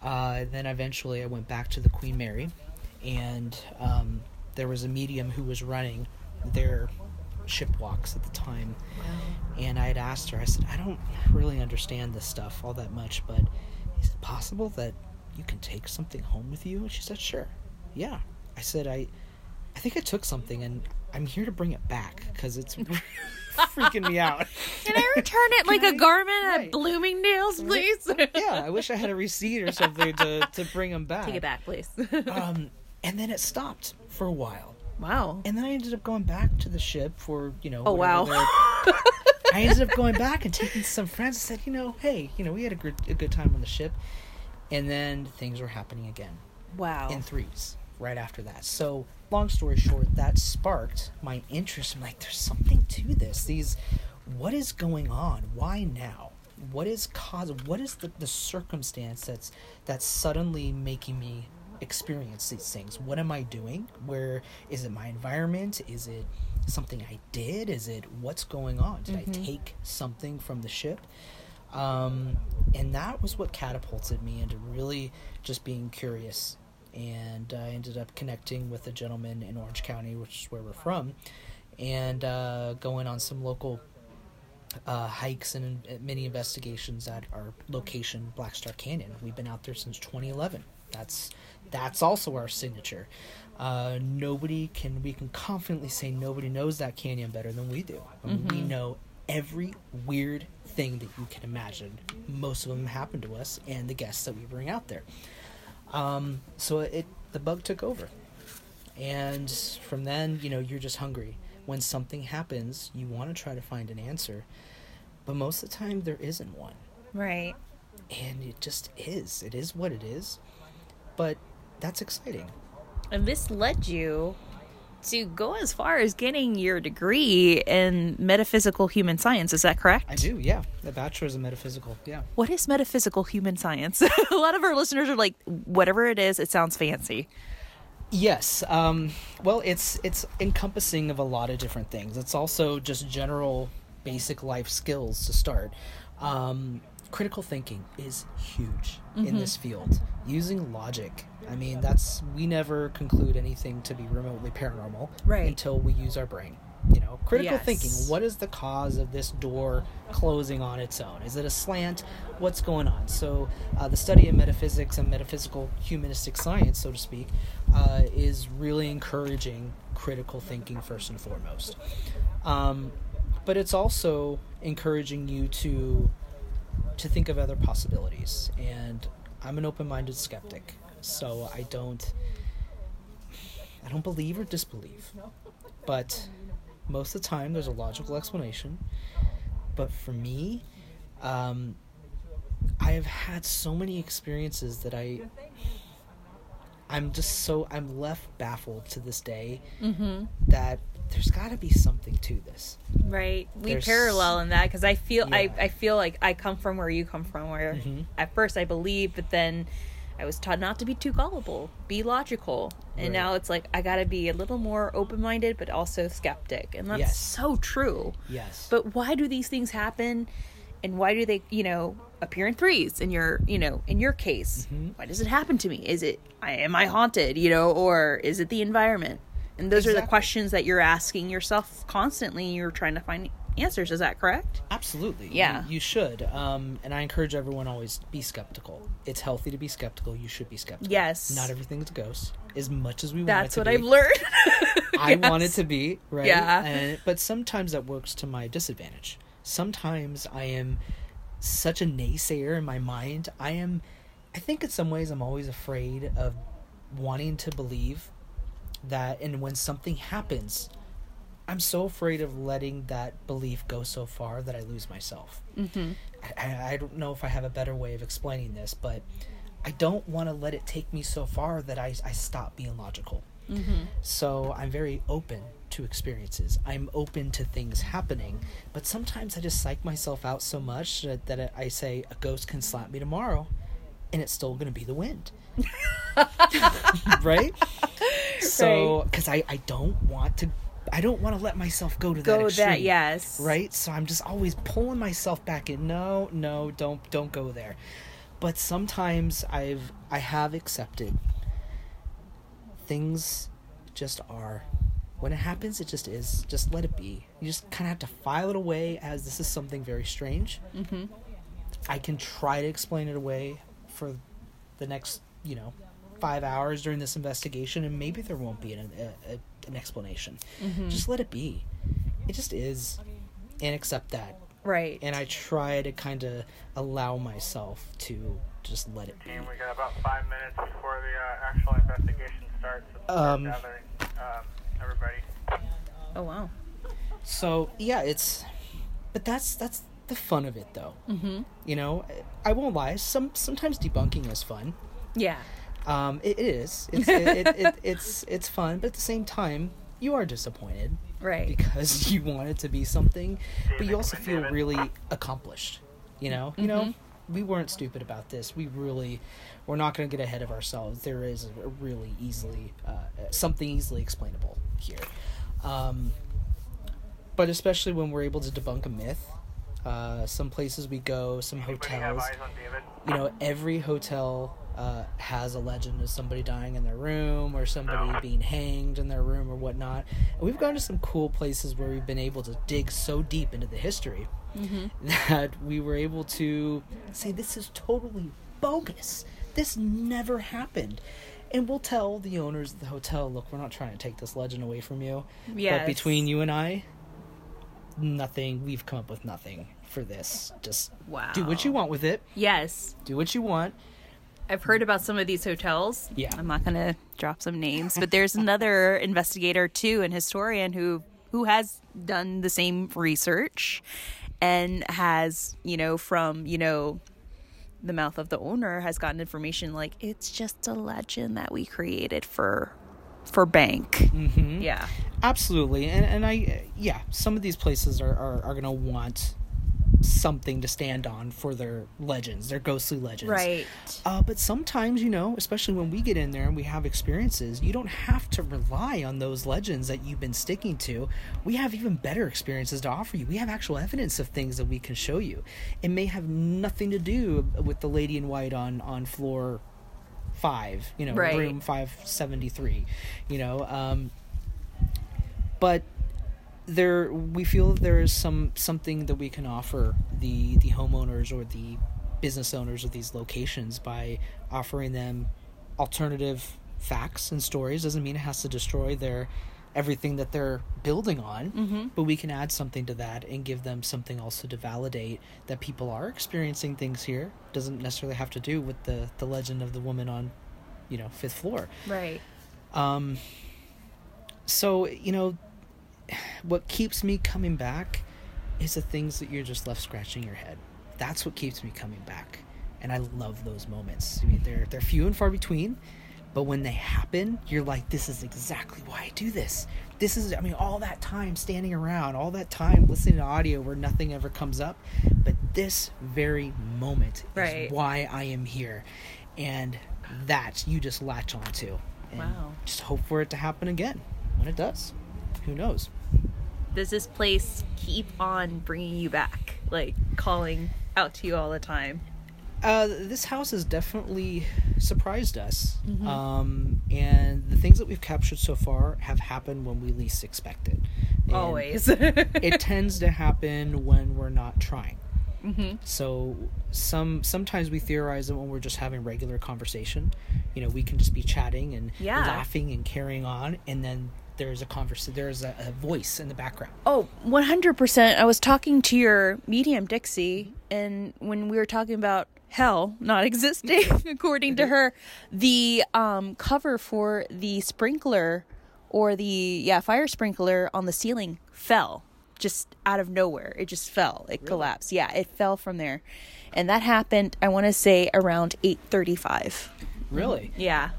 Uh, then eventually I went back to the Queen Mary, and um, there was a medium who was running their ship walks at the time. And I had asked her, I said, I don't really understand this stuff all that much, but is it possible that you can take something home with you? And she said, Sure. Yeah. I said, I. I think I took something and I'm here to bring it back because it's freaking me out. Can I return it like a garment at Bloomingdale's, please? yeah, I wish I had a receipt or something to, to bring them back. Take it back, please. um, and then it stopped for a while. Wow. And then I ended up going back to the ship for, you know. Oh, wow. I ended up going back and taking some friends and said, you know, hey, you know, we had a good, a good time on the ship. And then things were happening again. Wow. In threes right after that. So, long story short, that sparked my interest. I'm like, there's something to this. These, what is going on? Why now? What is cause? What is the, the circumstance that's that's suddenly making me experience these things? What am I doing? Where is it? My environment? Is it something I did? Is it what's going on? Did I Mhm. take something from the ship? Um, and that was what catapulted me into really just being curious. And I ended up connecting with a gentleman in Orange County, which is where we're from, and uh, going on some local uh, hikes and mini investigations at our location, Black Star Canyon. We've been out there since 2011. That's that's also our signature. Uh, nobody can we can confidently say nobody knows that canyon better than we do. I mean, We know every weird thing that you can imagine. Most of them happen to us and the guests that we bring out there. Um, so it the bug took over, and from then you know you're just hungry. When something happens, you want to try to find an answer, but most of the time there isn't one Right. and it just is. It is what it is. But that's exciting. And this led you to go as far as getting your degree in metaphysical human science. Is that correct? I do, yeah. The bachelor's in metaphysical, yeah. What is metaphysical human science? a lot of our listeners are like, whatever it is, it sounds fancy. Yes. Um, well, it's it's encompassing of a lot of different things. It's also just general basic life skills to start. Um, critical thinking is huge in Mhm. this field. Using logic. I mean, that's we never conclude anything to be remotely paranormal Right. until we use our brain. You know, critical Yes. thinking. What is the cause of this door closing on its own? Is it a slant? What's going on? So, uh, the study of metaphysics and metaphysical humanistic science, so to speak, uh, is really encouraging critical thinking first and foremost. Um, but it's also encouraging you to to think of other possibilities. And I'm an open-minded skeptic, so I don't I don't believe or disbelieve. But most of the time, there's a logical explanation. But for me, um, I have had so many experiences that I. I'm just so I'm left baffled to this day Mm-hmm. that there's got to be something to this. Right. We There's- parallel in that because I feel I, Yeah. I feel like I come from where you come from. Where Mhm. at first I believed, but then I was taught not to be too gullible, be logical, and Right. now it's like I got to be a little more open minded, but also skeptic, and that's Yes. so true. Yes. But why do these things happen? And why do they, you know, appear in threes in your, you know, in your case? Mm-hmm. Why does it happen to me? Is it, I am I haunted, you know, or is it the environment? And those are the questions that you're asking yourself constantly. You're trying to find answers. Is that correct? Absolutely. Yeah. You, you should. Um, and I encourage everyone always be skeptical. It's healthy to be skeptical. You should be skeptical. Yes. Not everything's a ghost. As much as we want That's it to be. That's what be. I've learned. I want it to be right. Yeah. And, but sometimes that works to my disadvantage. Sometimes I am such a naysayer in my mind. I am. I think in some ways I'm always afraid of wanting to believe that, and when something happens, I'm so afraid of letting that belief go so far that I lose myself. Mm-hmm. I, I don't know if I have a better way of explaining this, but I don't want to let it take me so far that I, I stop being logical. Mm-hmm. So I'm very open to experiences. I'm open to things happening, but sometimes I just psych myself out so much that, that I say a ghost can slap me tomorrow, and it's still going to be the wind. right? So, because I, I don't want to, I don't want to let myself go to that Go that, extreme. yes. Right? So I'm just always pulling myself back in. No, no, don't, don't go there. But sometimes I've, I have accepted things just are. When it happens, it just is. Just let it be. You just kind of have to file it away as this is something very strange. Mm-hmm. I can try to explain it away for the next, you know, five hours during this investigation, and maybe there won't be an, a, a, an explanation. Mhm. Just let it be. It just is, and accept that. Right. And I try to kind of allow myself to just let it be. Team, we got about five minutes before the uh, actual investigation starts. So Um, gathering um, everybody. Oh wow. So yeah, it's, but that's that's the fun of it though. Mhm. You know, I won't lie. Some sometimes debunking is fun. Yeah. Um, it, it is. It's it, it, it, it's it's fun, but at the same time, you are disappointed, right? Because you want it to be something, but you also feel really accomplished. You know, you know, Mhm. we weren't stupid about this. We really, we're not going to get ahead of ourselves. There is a really easily uh, something easily explainable here. Um, but especially when we're able to debunk a myth, uh, some places we go, some hotels, eyes on David? you know, every hotel uh, has a legend of somebody dying in their room or somebody being hanged in their room or whatnot. And we've gone to some cool places where we've been able to dig so deep into the history Mhm. that we were able to say this is totally bogus. This never happened. And we'll tell the owners of the hotel, look, we're not trying to take this legend away from you. Yes. But between you and I, nothing, we've come up with nothing for this. Just Wow. do what you want with it. Yes. Do what you want. I've heard about some of these hotels. Yeah. I'm not going to drop some names, but there's another investigator too, and historian who who has done the same research and has, you know, from, you know, the mouth of the owner has gotten information like it's just a legend that we created for for bank. Mm-hmm. Yeah. Absolutely, and and I yeah, some of these places are are, are gonna want something to stand on for their legends, their ghostly legends. Right. Uh, but sometimes, you know, especially when we get in there and we have experiences, you don't have to rely on those legends that you've been sticking to. We have even better experiences to offer you. We have actual evidence of things that we can show you. It may have nothing to do with the lady in white on on floor five, you know, Right. room five seventy three, you know. Um, but there we feel there is some something that we can offer the the homeowners or the business owners of these locations by offering them alternative facts and stories doesn't mean it has to destroy their everything that they're building on Mhm. but we can add something to that and give them something also to validate that people are experiencing things here doesn't necessarily have to do with the the legend of the woman on you know fifth floor Right. um, so you know, what keeps me coming back is the things that you're just left scratching your head. That's what keeps me coming back, and I love those moments. I mean, they're they're few and far between, but when they happen, you're like, this is exactly why I do this. This is, I mean, all that time standing around, all that time listening to audio where nothing ever comes up, but this very moment Right. is why I am here, and that you just latch onto. And Wow. Just hope for it to happen again. When it does, who knows? Does this place keep on bringing you back? Like calling out to you all the time? Uh, this house has definitely surprised us. Mhm. Um, and the things that we've captured so far have happened when we least expect it. And Always. it tends to happen when we're not trying. Mhm. So some sometimes we theorize that when we're just having regular conversation, you know, we can just be chatting and Yeah. laughing and carrying on, and then there's a conversation, there's a, a voice in the background. Oh, 100%. I was talking to your medium, Dixie, and when we were talking about hell not existing, according to her, the um, cover for the sprinkler or the, yeah, fire sprinkler on the ceiling fell just out of nowhere. It just fell. It collapsed. Yeah, it fell from there. And that happened, I want to say, around 835. Really? Yeah.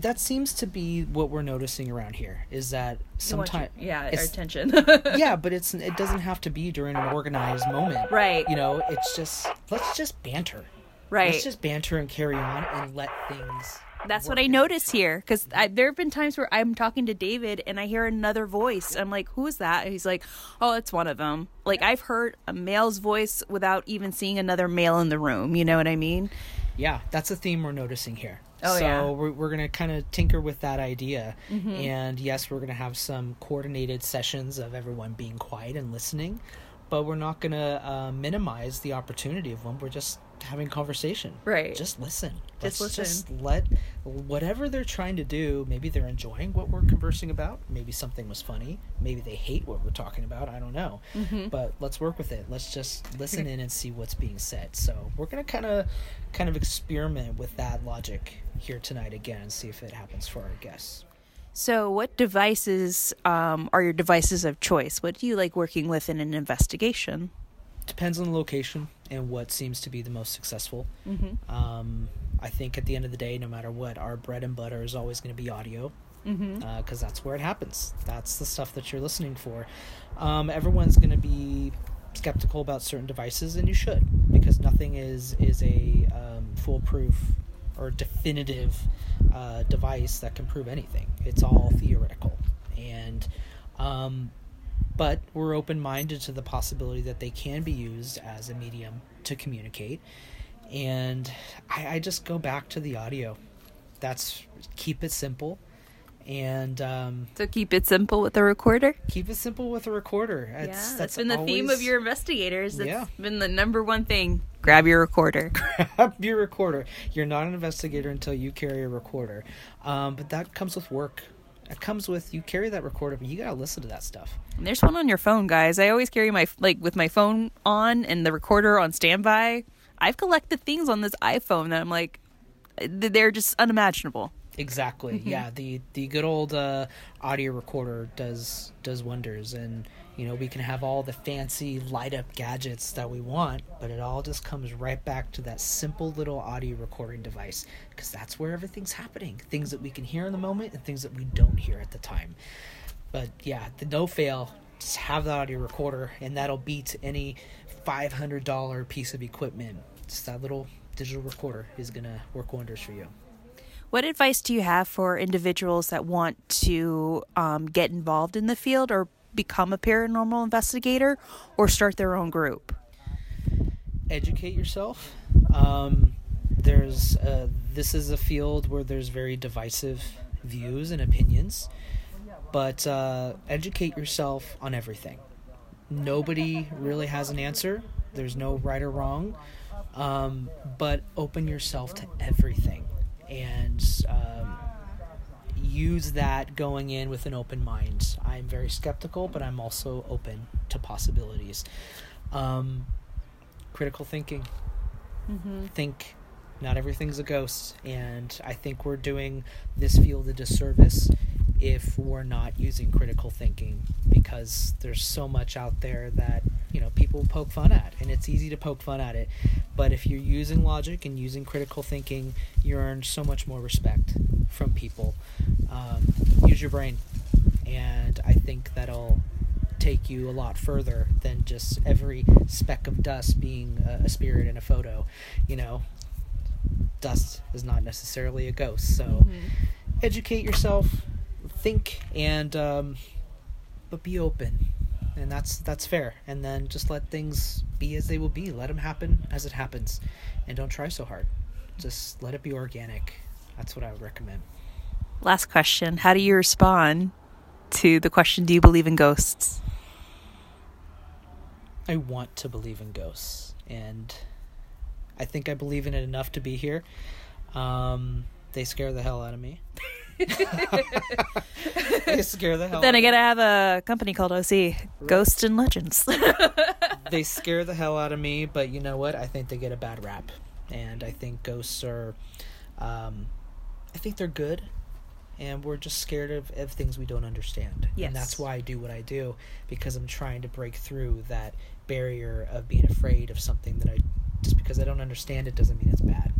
That seems to be what we're noticing around here. Is that sometimes yeah, our attention. yeah, but it's it doesn't have to be during an organized moment, Right. You know, it's just let's just banter, Right. Let's just banter and carry on and let things. That's what I notice here because there have been times where I'm talking to David and I hear another voice. I'm like, "Who is that?" And he's like, "Oh, it's one of them." Like I've heard a male's voice without even seeing another male in the room. You know what I mean? Yeah, that's a theme we're noticing here. Oh, so yeah. we're, we're going to kind of tinker with that idea. Mhm. And yes, we're going to have some coordinated sessions of everyone being quiet and listening. but we're not gonna uh, minimize the opportunity of one. We're just having conversation. Right. Just listen. Just Let's listen. Just let whatever they're trying to do. Maybe they're enjoying what we're conversing about. Maybe something was funny. Maybe they hate what we're talking about. I don't know. Mhm. But let's work with it. Let's just listen in and see what's being said. So we're gonna kind of, kind of experiment with that logic here tonight again and see if it happens for our guests. So, what devices um, are your devices of choice? What do you like working with in an investigation? Depends on the location and what seems to be the most successful. Mhm. Um, I think at the end of the day, no matter what, our bread and butter is always going to be audio because that's where it happens. That's the stuff that you're listening for. Um, everyone's going to be skeptical about certain devices, and you should because nothing is is a um, foolproof or definitive uh, device that can prove anything. It's all theoretical, and um, but we're open minded to the possibility that they can be used as a medium to communicate. And I, I just go back to the audio. That's keep it simple. And um, So, keep it simple with a recorder? keep it simple with a recorder. It's, yeah, that's been the theme of your investigators. That's Yeah. been the number one thing. Grab your recorder. grab your recorder. You're not an investigator until you carry a recorder. Um, but that comes with work. It comes with you carry that recorder, but you gotta listen to that stuff. And there's one on your phone, guys. I always carry my like with my phone on and the recorder on standby. I've collected things on this iPhone that I'm like, they're just unimaginable. Exactly. Mhm. Yeah. The the good old uh, audio recorder does does wonders, and you know we can have all the fancy light up gadgets that we want, but it all just comes right back to that simple little audio recording device because that's where everything's happening. Things that we can hear in the moment and things that we don't hear at the time. But yeah, the no fail. Just have the audio recorder, and that'll beat any five hundred dollar piece of equipment. Just that little digital recorder is gonna work wonders for you. What advice do you have for individuals that want to um, get involved in the field or become a paranormal investigator or start their own group? educate yourself. Um, there's uh, this is a field where there's very divisive views and opinions, but uh, educate yourself on everything. Nobody really has an answer. There's no right or wrong, um, but open yourself to everything and um, use that going in with an open mind. I'm very skeptical, but I'm also open to possibilities. Um, critical thinking. Mhm. Think not everything's a ghost, and I think we're doing this field a disservice if we're not using critical thinking because there's so much out there that you know people poke fun at, and it's easy to poke fun at it. But if you're using logic and using critical thinking, you earn so much more respect from people. Um, use your brain, and I think that'll take you a lot further than just every speck of dust being a, a spirit in a photo. You know, dust is not necessarily a ghost. So educate yourself, think, and um, but be open, and that's that's fair. And then just let things be as they will be. Let them happen as it happens, and don't try so hard. Just let it be organic. That's what I would recommend. Last question How do you respond to the question Do you believe in ghosts? I want to believe in ghosts, and I think I believe in it enough to be here. Um, they scare the hell out of me. they scare the hell. Then I gotta have a company called OC Ghosts and Legends. they scare the hell out of me, but you know what? I think they get a bad rap, and I think ghosts are, um, I think they're good, and we're just scared of, of things we don't understand. Yes. And that's why I do what I do because I'm trying to break through that barrier of being afraid of something that I just because I don't understand it doesn't mean it's bad.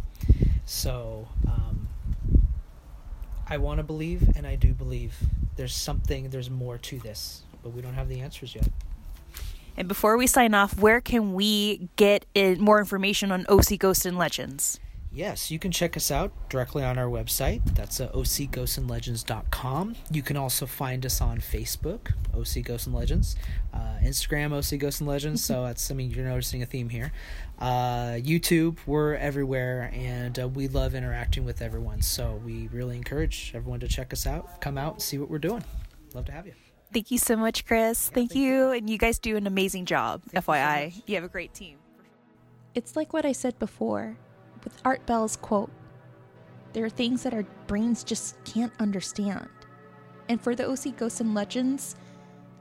So um, I want to believe, and I do believe there's something, there's more to this, but we don't have the answers yet. and before we sign off, where can we get more information on OC Ghosts and Legends? Yes, you can check us out directly on our website. That's uh, ocghostsandlegends.com. You can also find us on Facebook, OC Ghosts and Legends, uh, Instagram, OC Ghosts and Legends. so that's, I mean, you're noticing a theme here. Uh, YouTube, we're everywhere, and uh, we love interacting with everyone. So we really encourage everyone to check us out, come out, see what we're doing. Love to have you. Thank you so much, Chris. thank, you. And you guys do an amazing job, FYI. You, have a great team. It's like what I said before with Art Bell's quote there are things that our brains just can't understand. And for the OC Ghosts and Legends,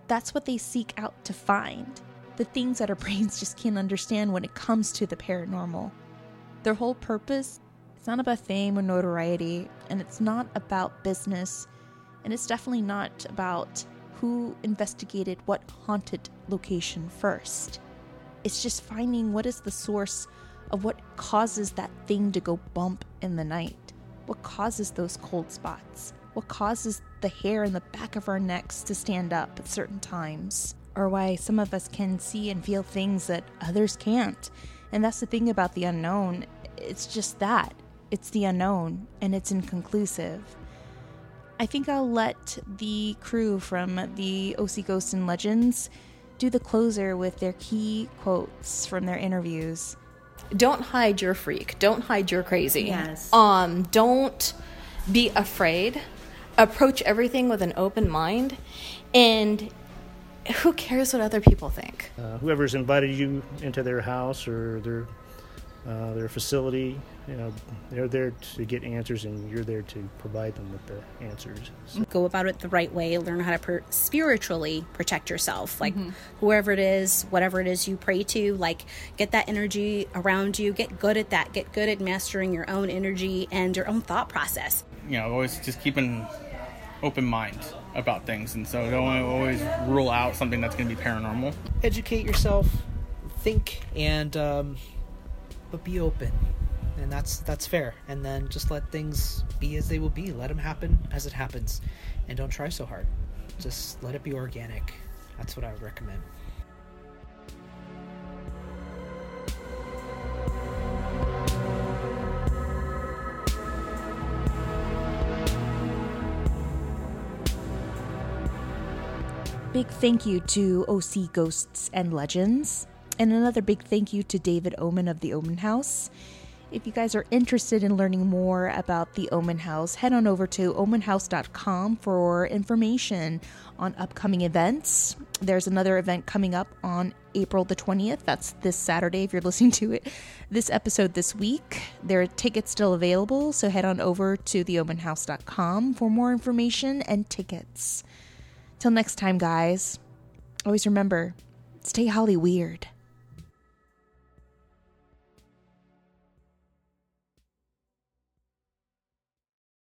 that's what they seek out to find the things that our brains just can't understand when it comes to the paranormal. Their whole purpose it's not about fame or notoriety, and it's not about business, and it's definitely not about who investigated what haunted location first. It's just finding what is the source of what causes that thing to go bump in the night. What causes those cold spots? What causes the hair in the back of our necks to stand up at certain times? Or why some of us can see and feel things that others can't. And that's the thing about the unknown. It's just that. It's the unknown, and it's inconclusive. I think I'll let the crew from the OC Ghosts and Legends do the closer with their key quotes from their interviews. Don't hide your freak. Don't hide your crazy. Yes. Um, don't be afraid. Approach everything with an open mind. And who cares what other people think? Uh, whoever's invited you into their house or their uh, their facility. You know, they're there to get answers, and you're there to provide them with the answers. So. Go about it the right way. Learn how to per- spiritually protect yourself. Like whoever it is, whatever it is you pray to, like get that energy around you. Get good at that. Get good at mastering your own energy and your own thought process. You know, always just keep an open mind about things, and so don't always rule out something that's going to be paranormal. Educate yourself, think, and um, but be open, and that's that's fair. And then just let things be as they will be. Let them happen as it happens, and don't try so hard. Just let it be organic. That's what I would recommend. Big thank you to OC Ghosts and Legends, and another big thank you to David Oman of the Oman House. If you guys are interested in learning more about the Oman House, head on over to omanhouse.com for information on upcoming events. There's another event coming up on April the 20th. That's this Saturday if you're listening to it this episode this week. There are tickets still available, so head on over to theomanhouse.com for more information and tickets. Till next time, guys, always remember stay Holly weird.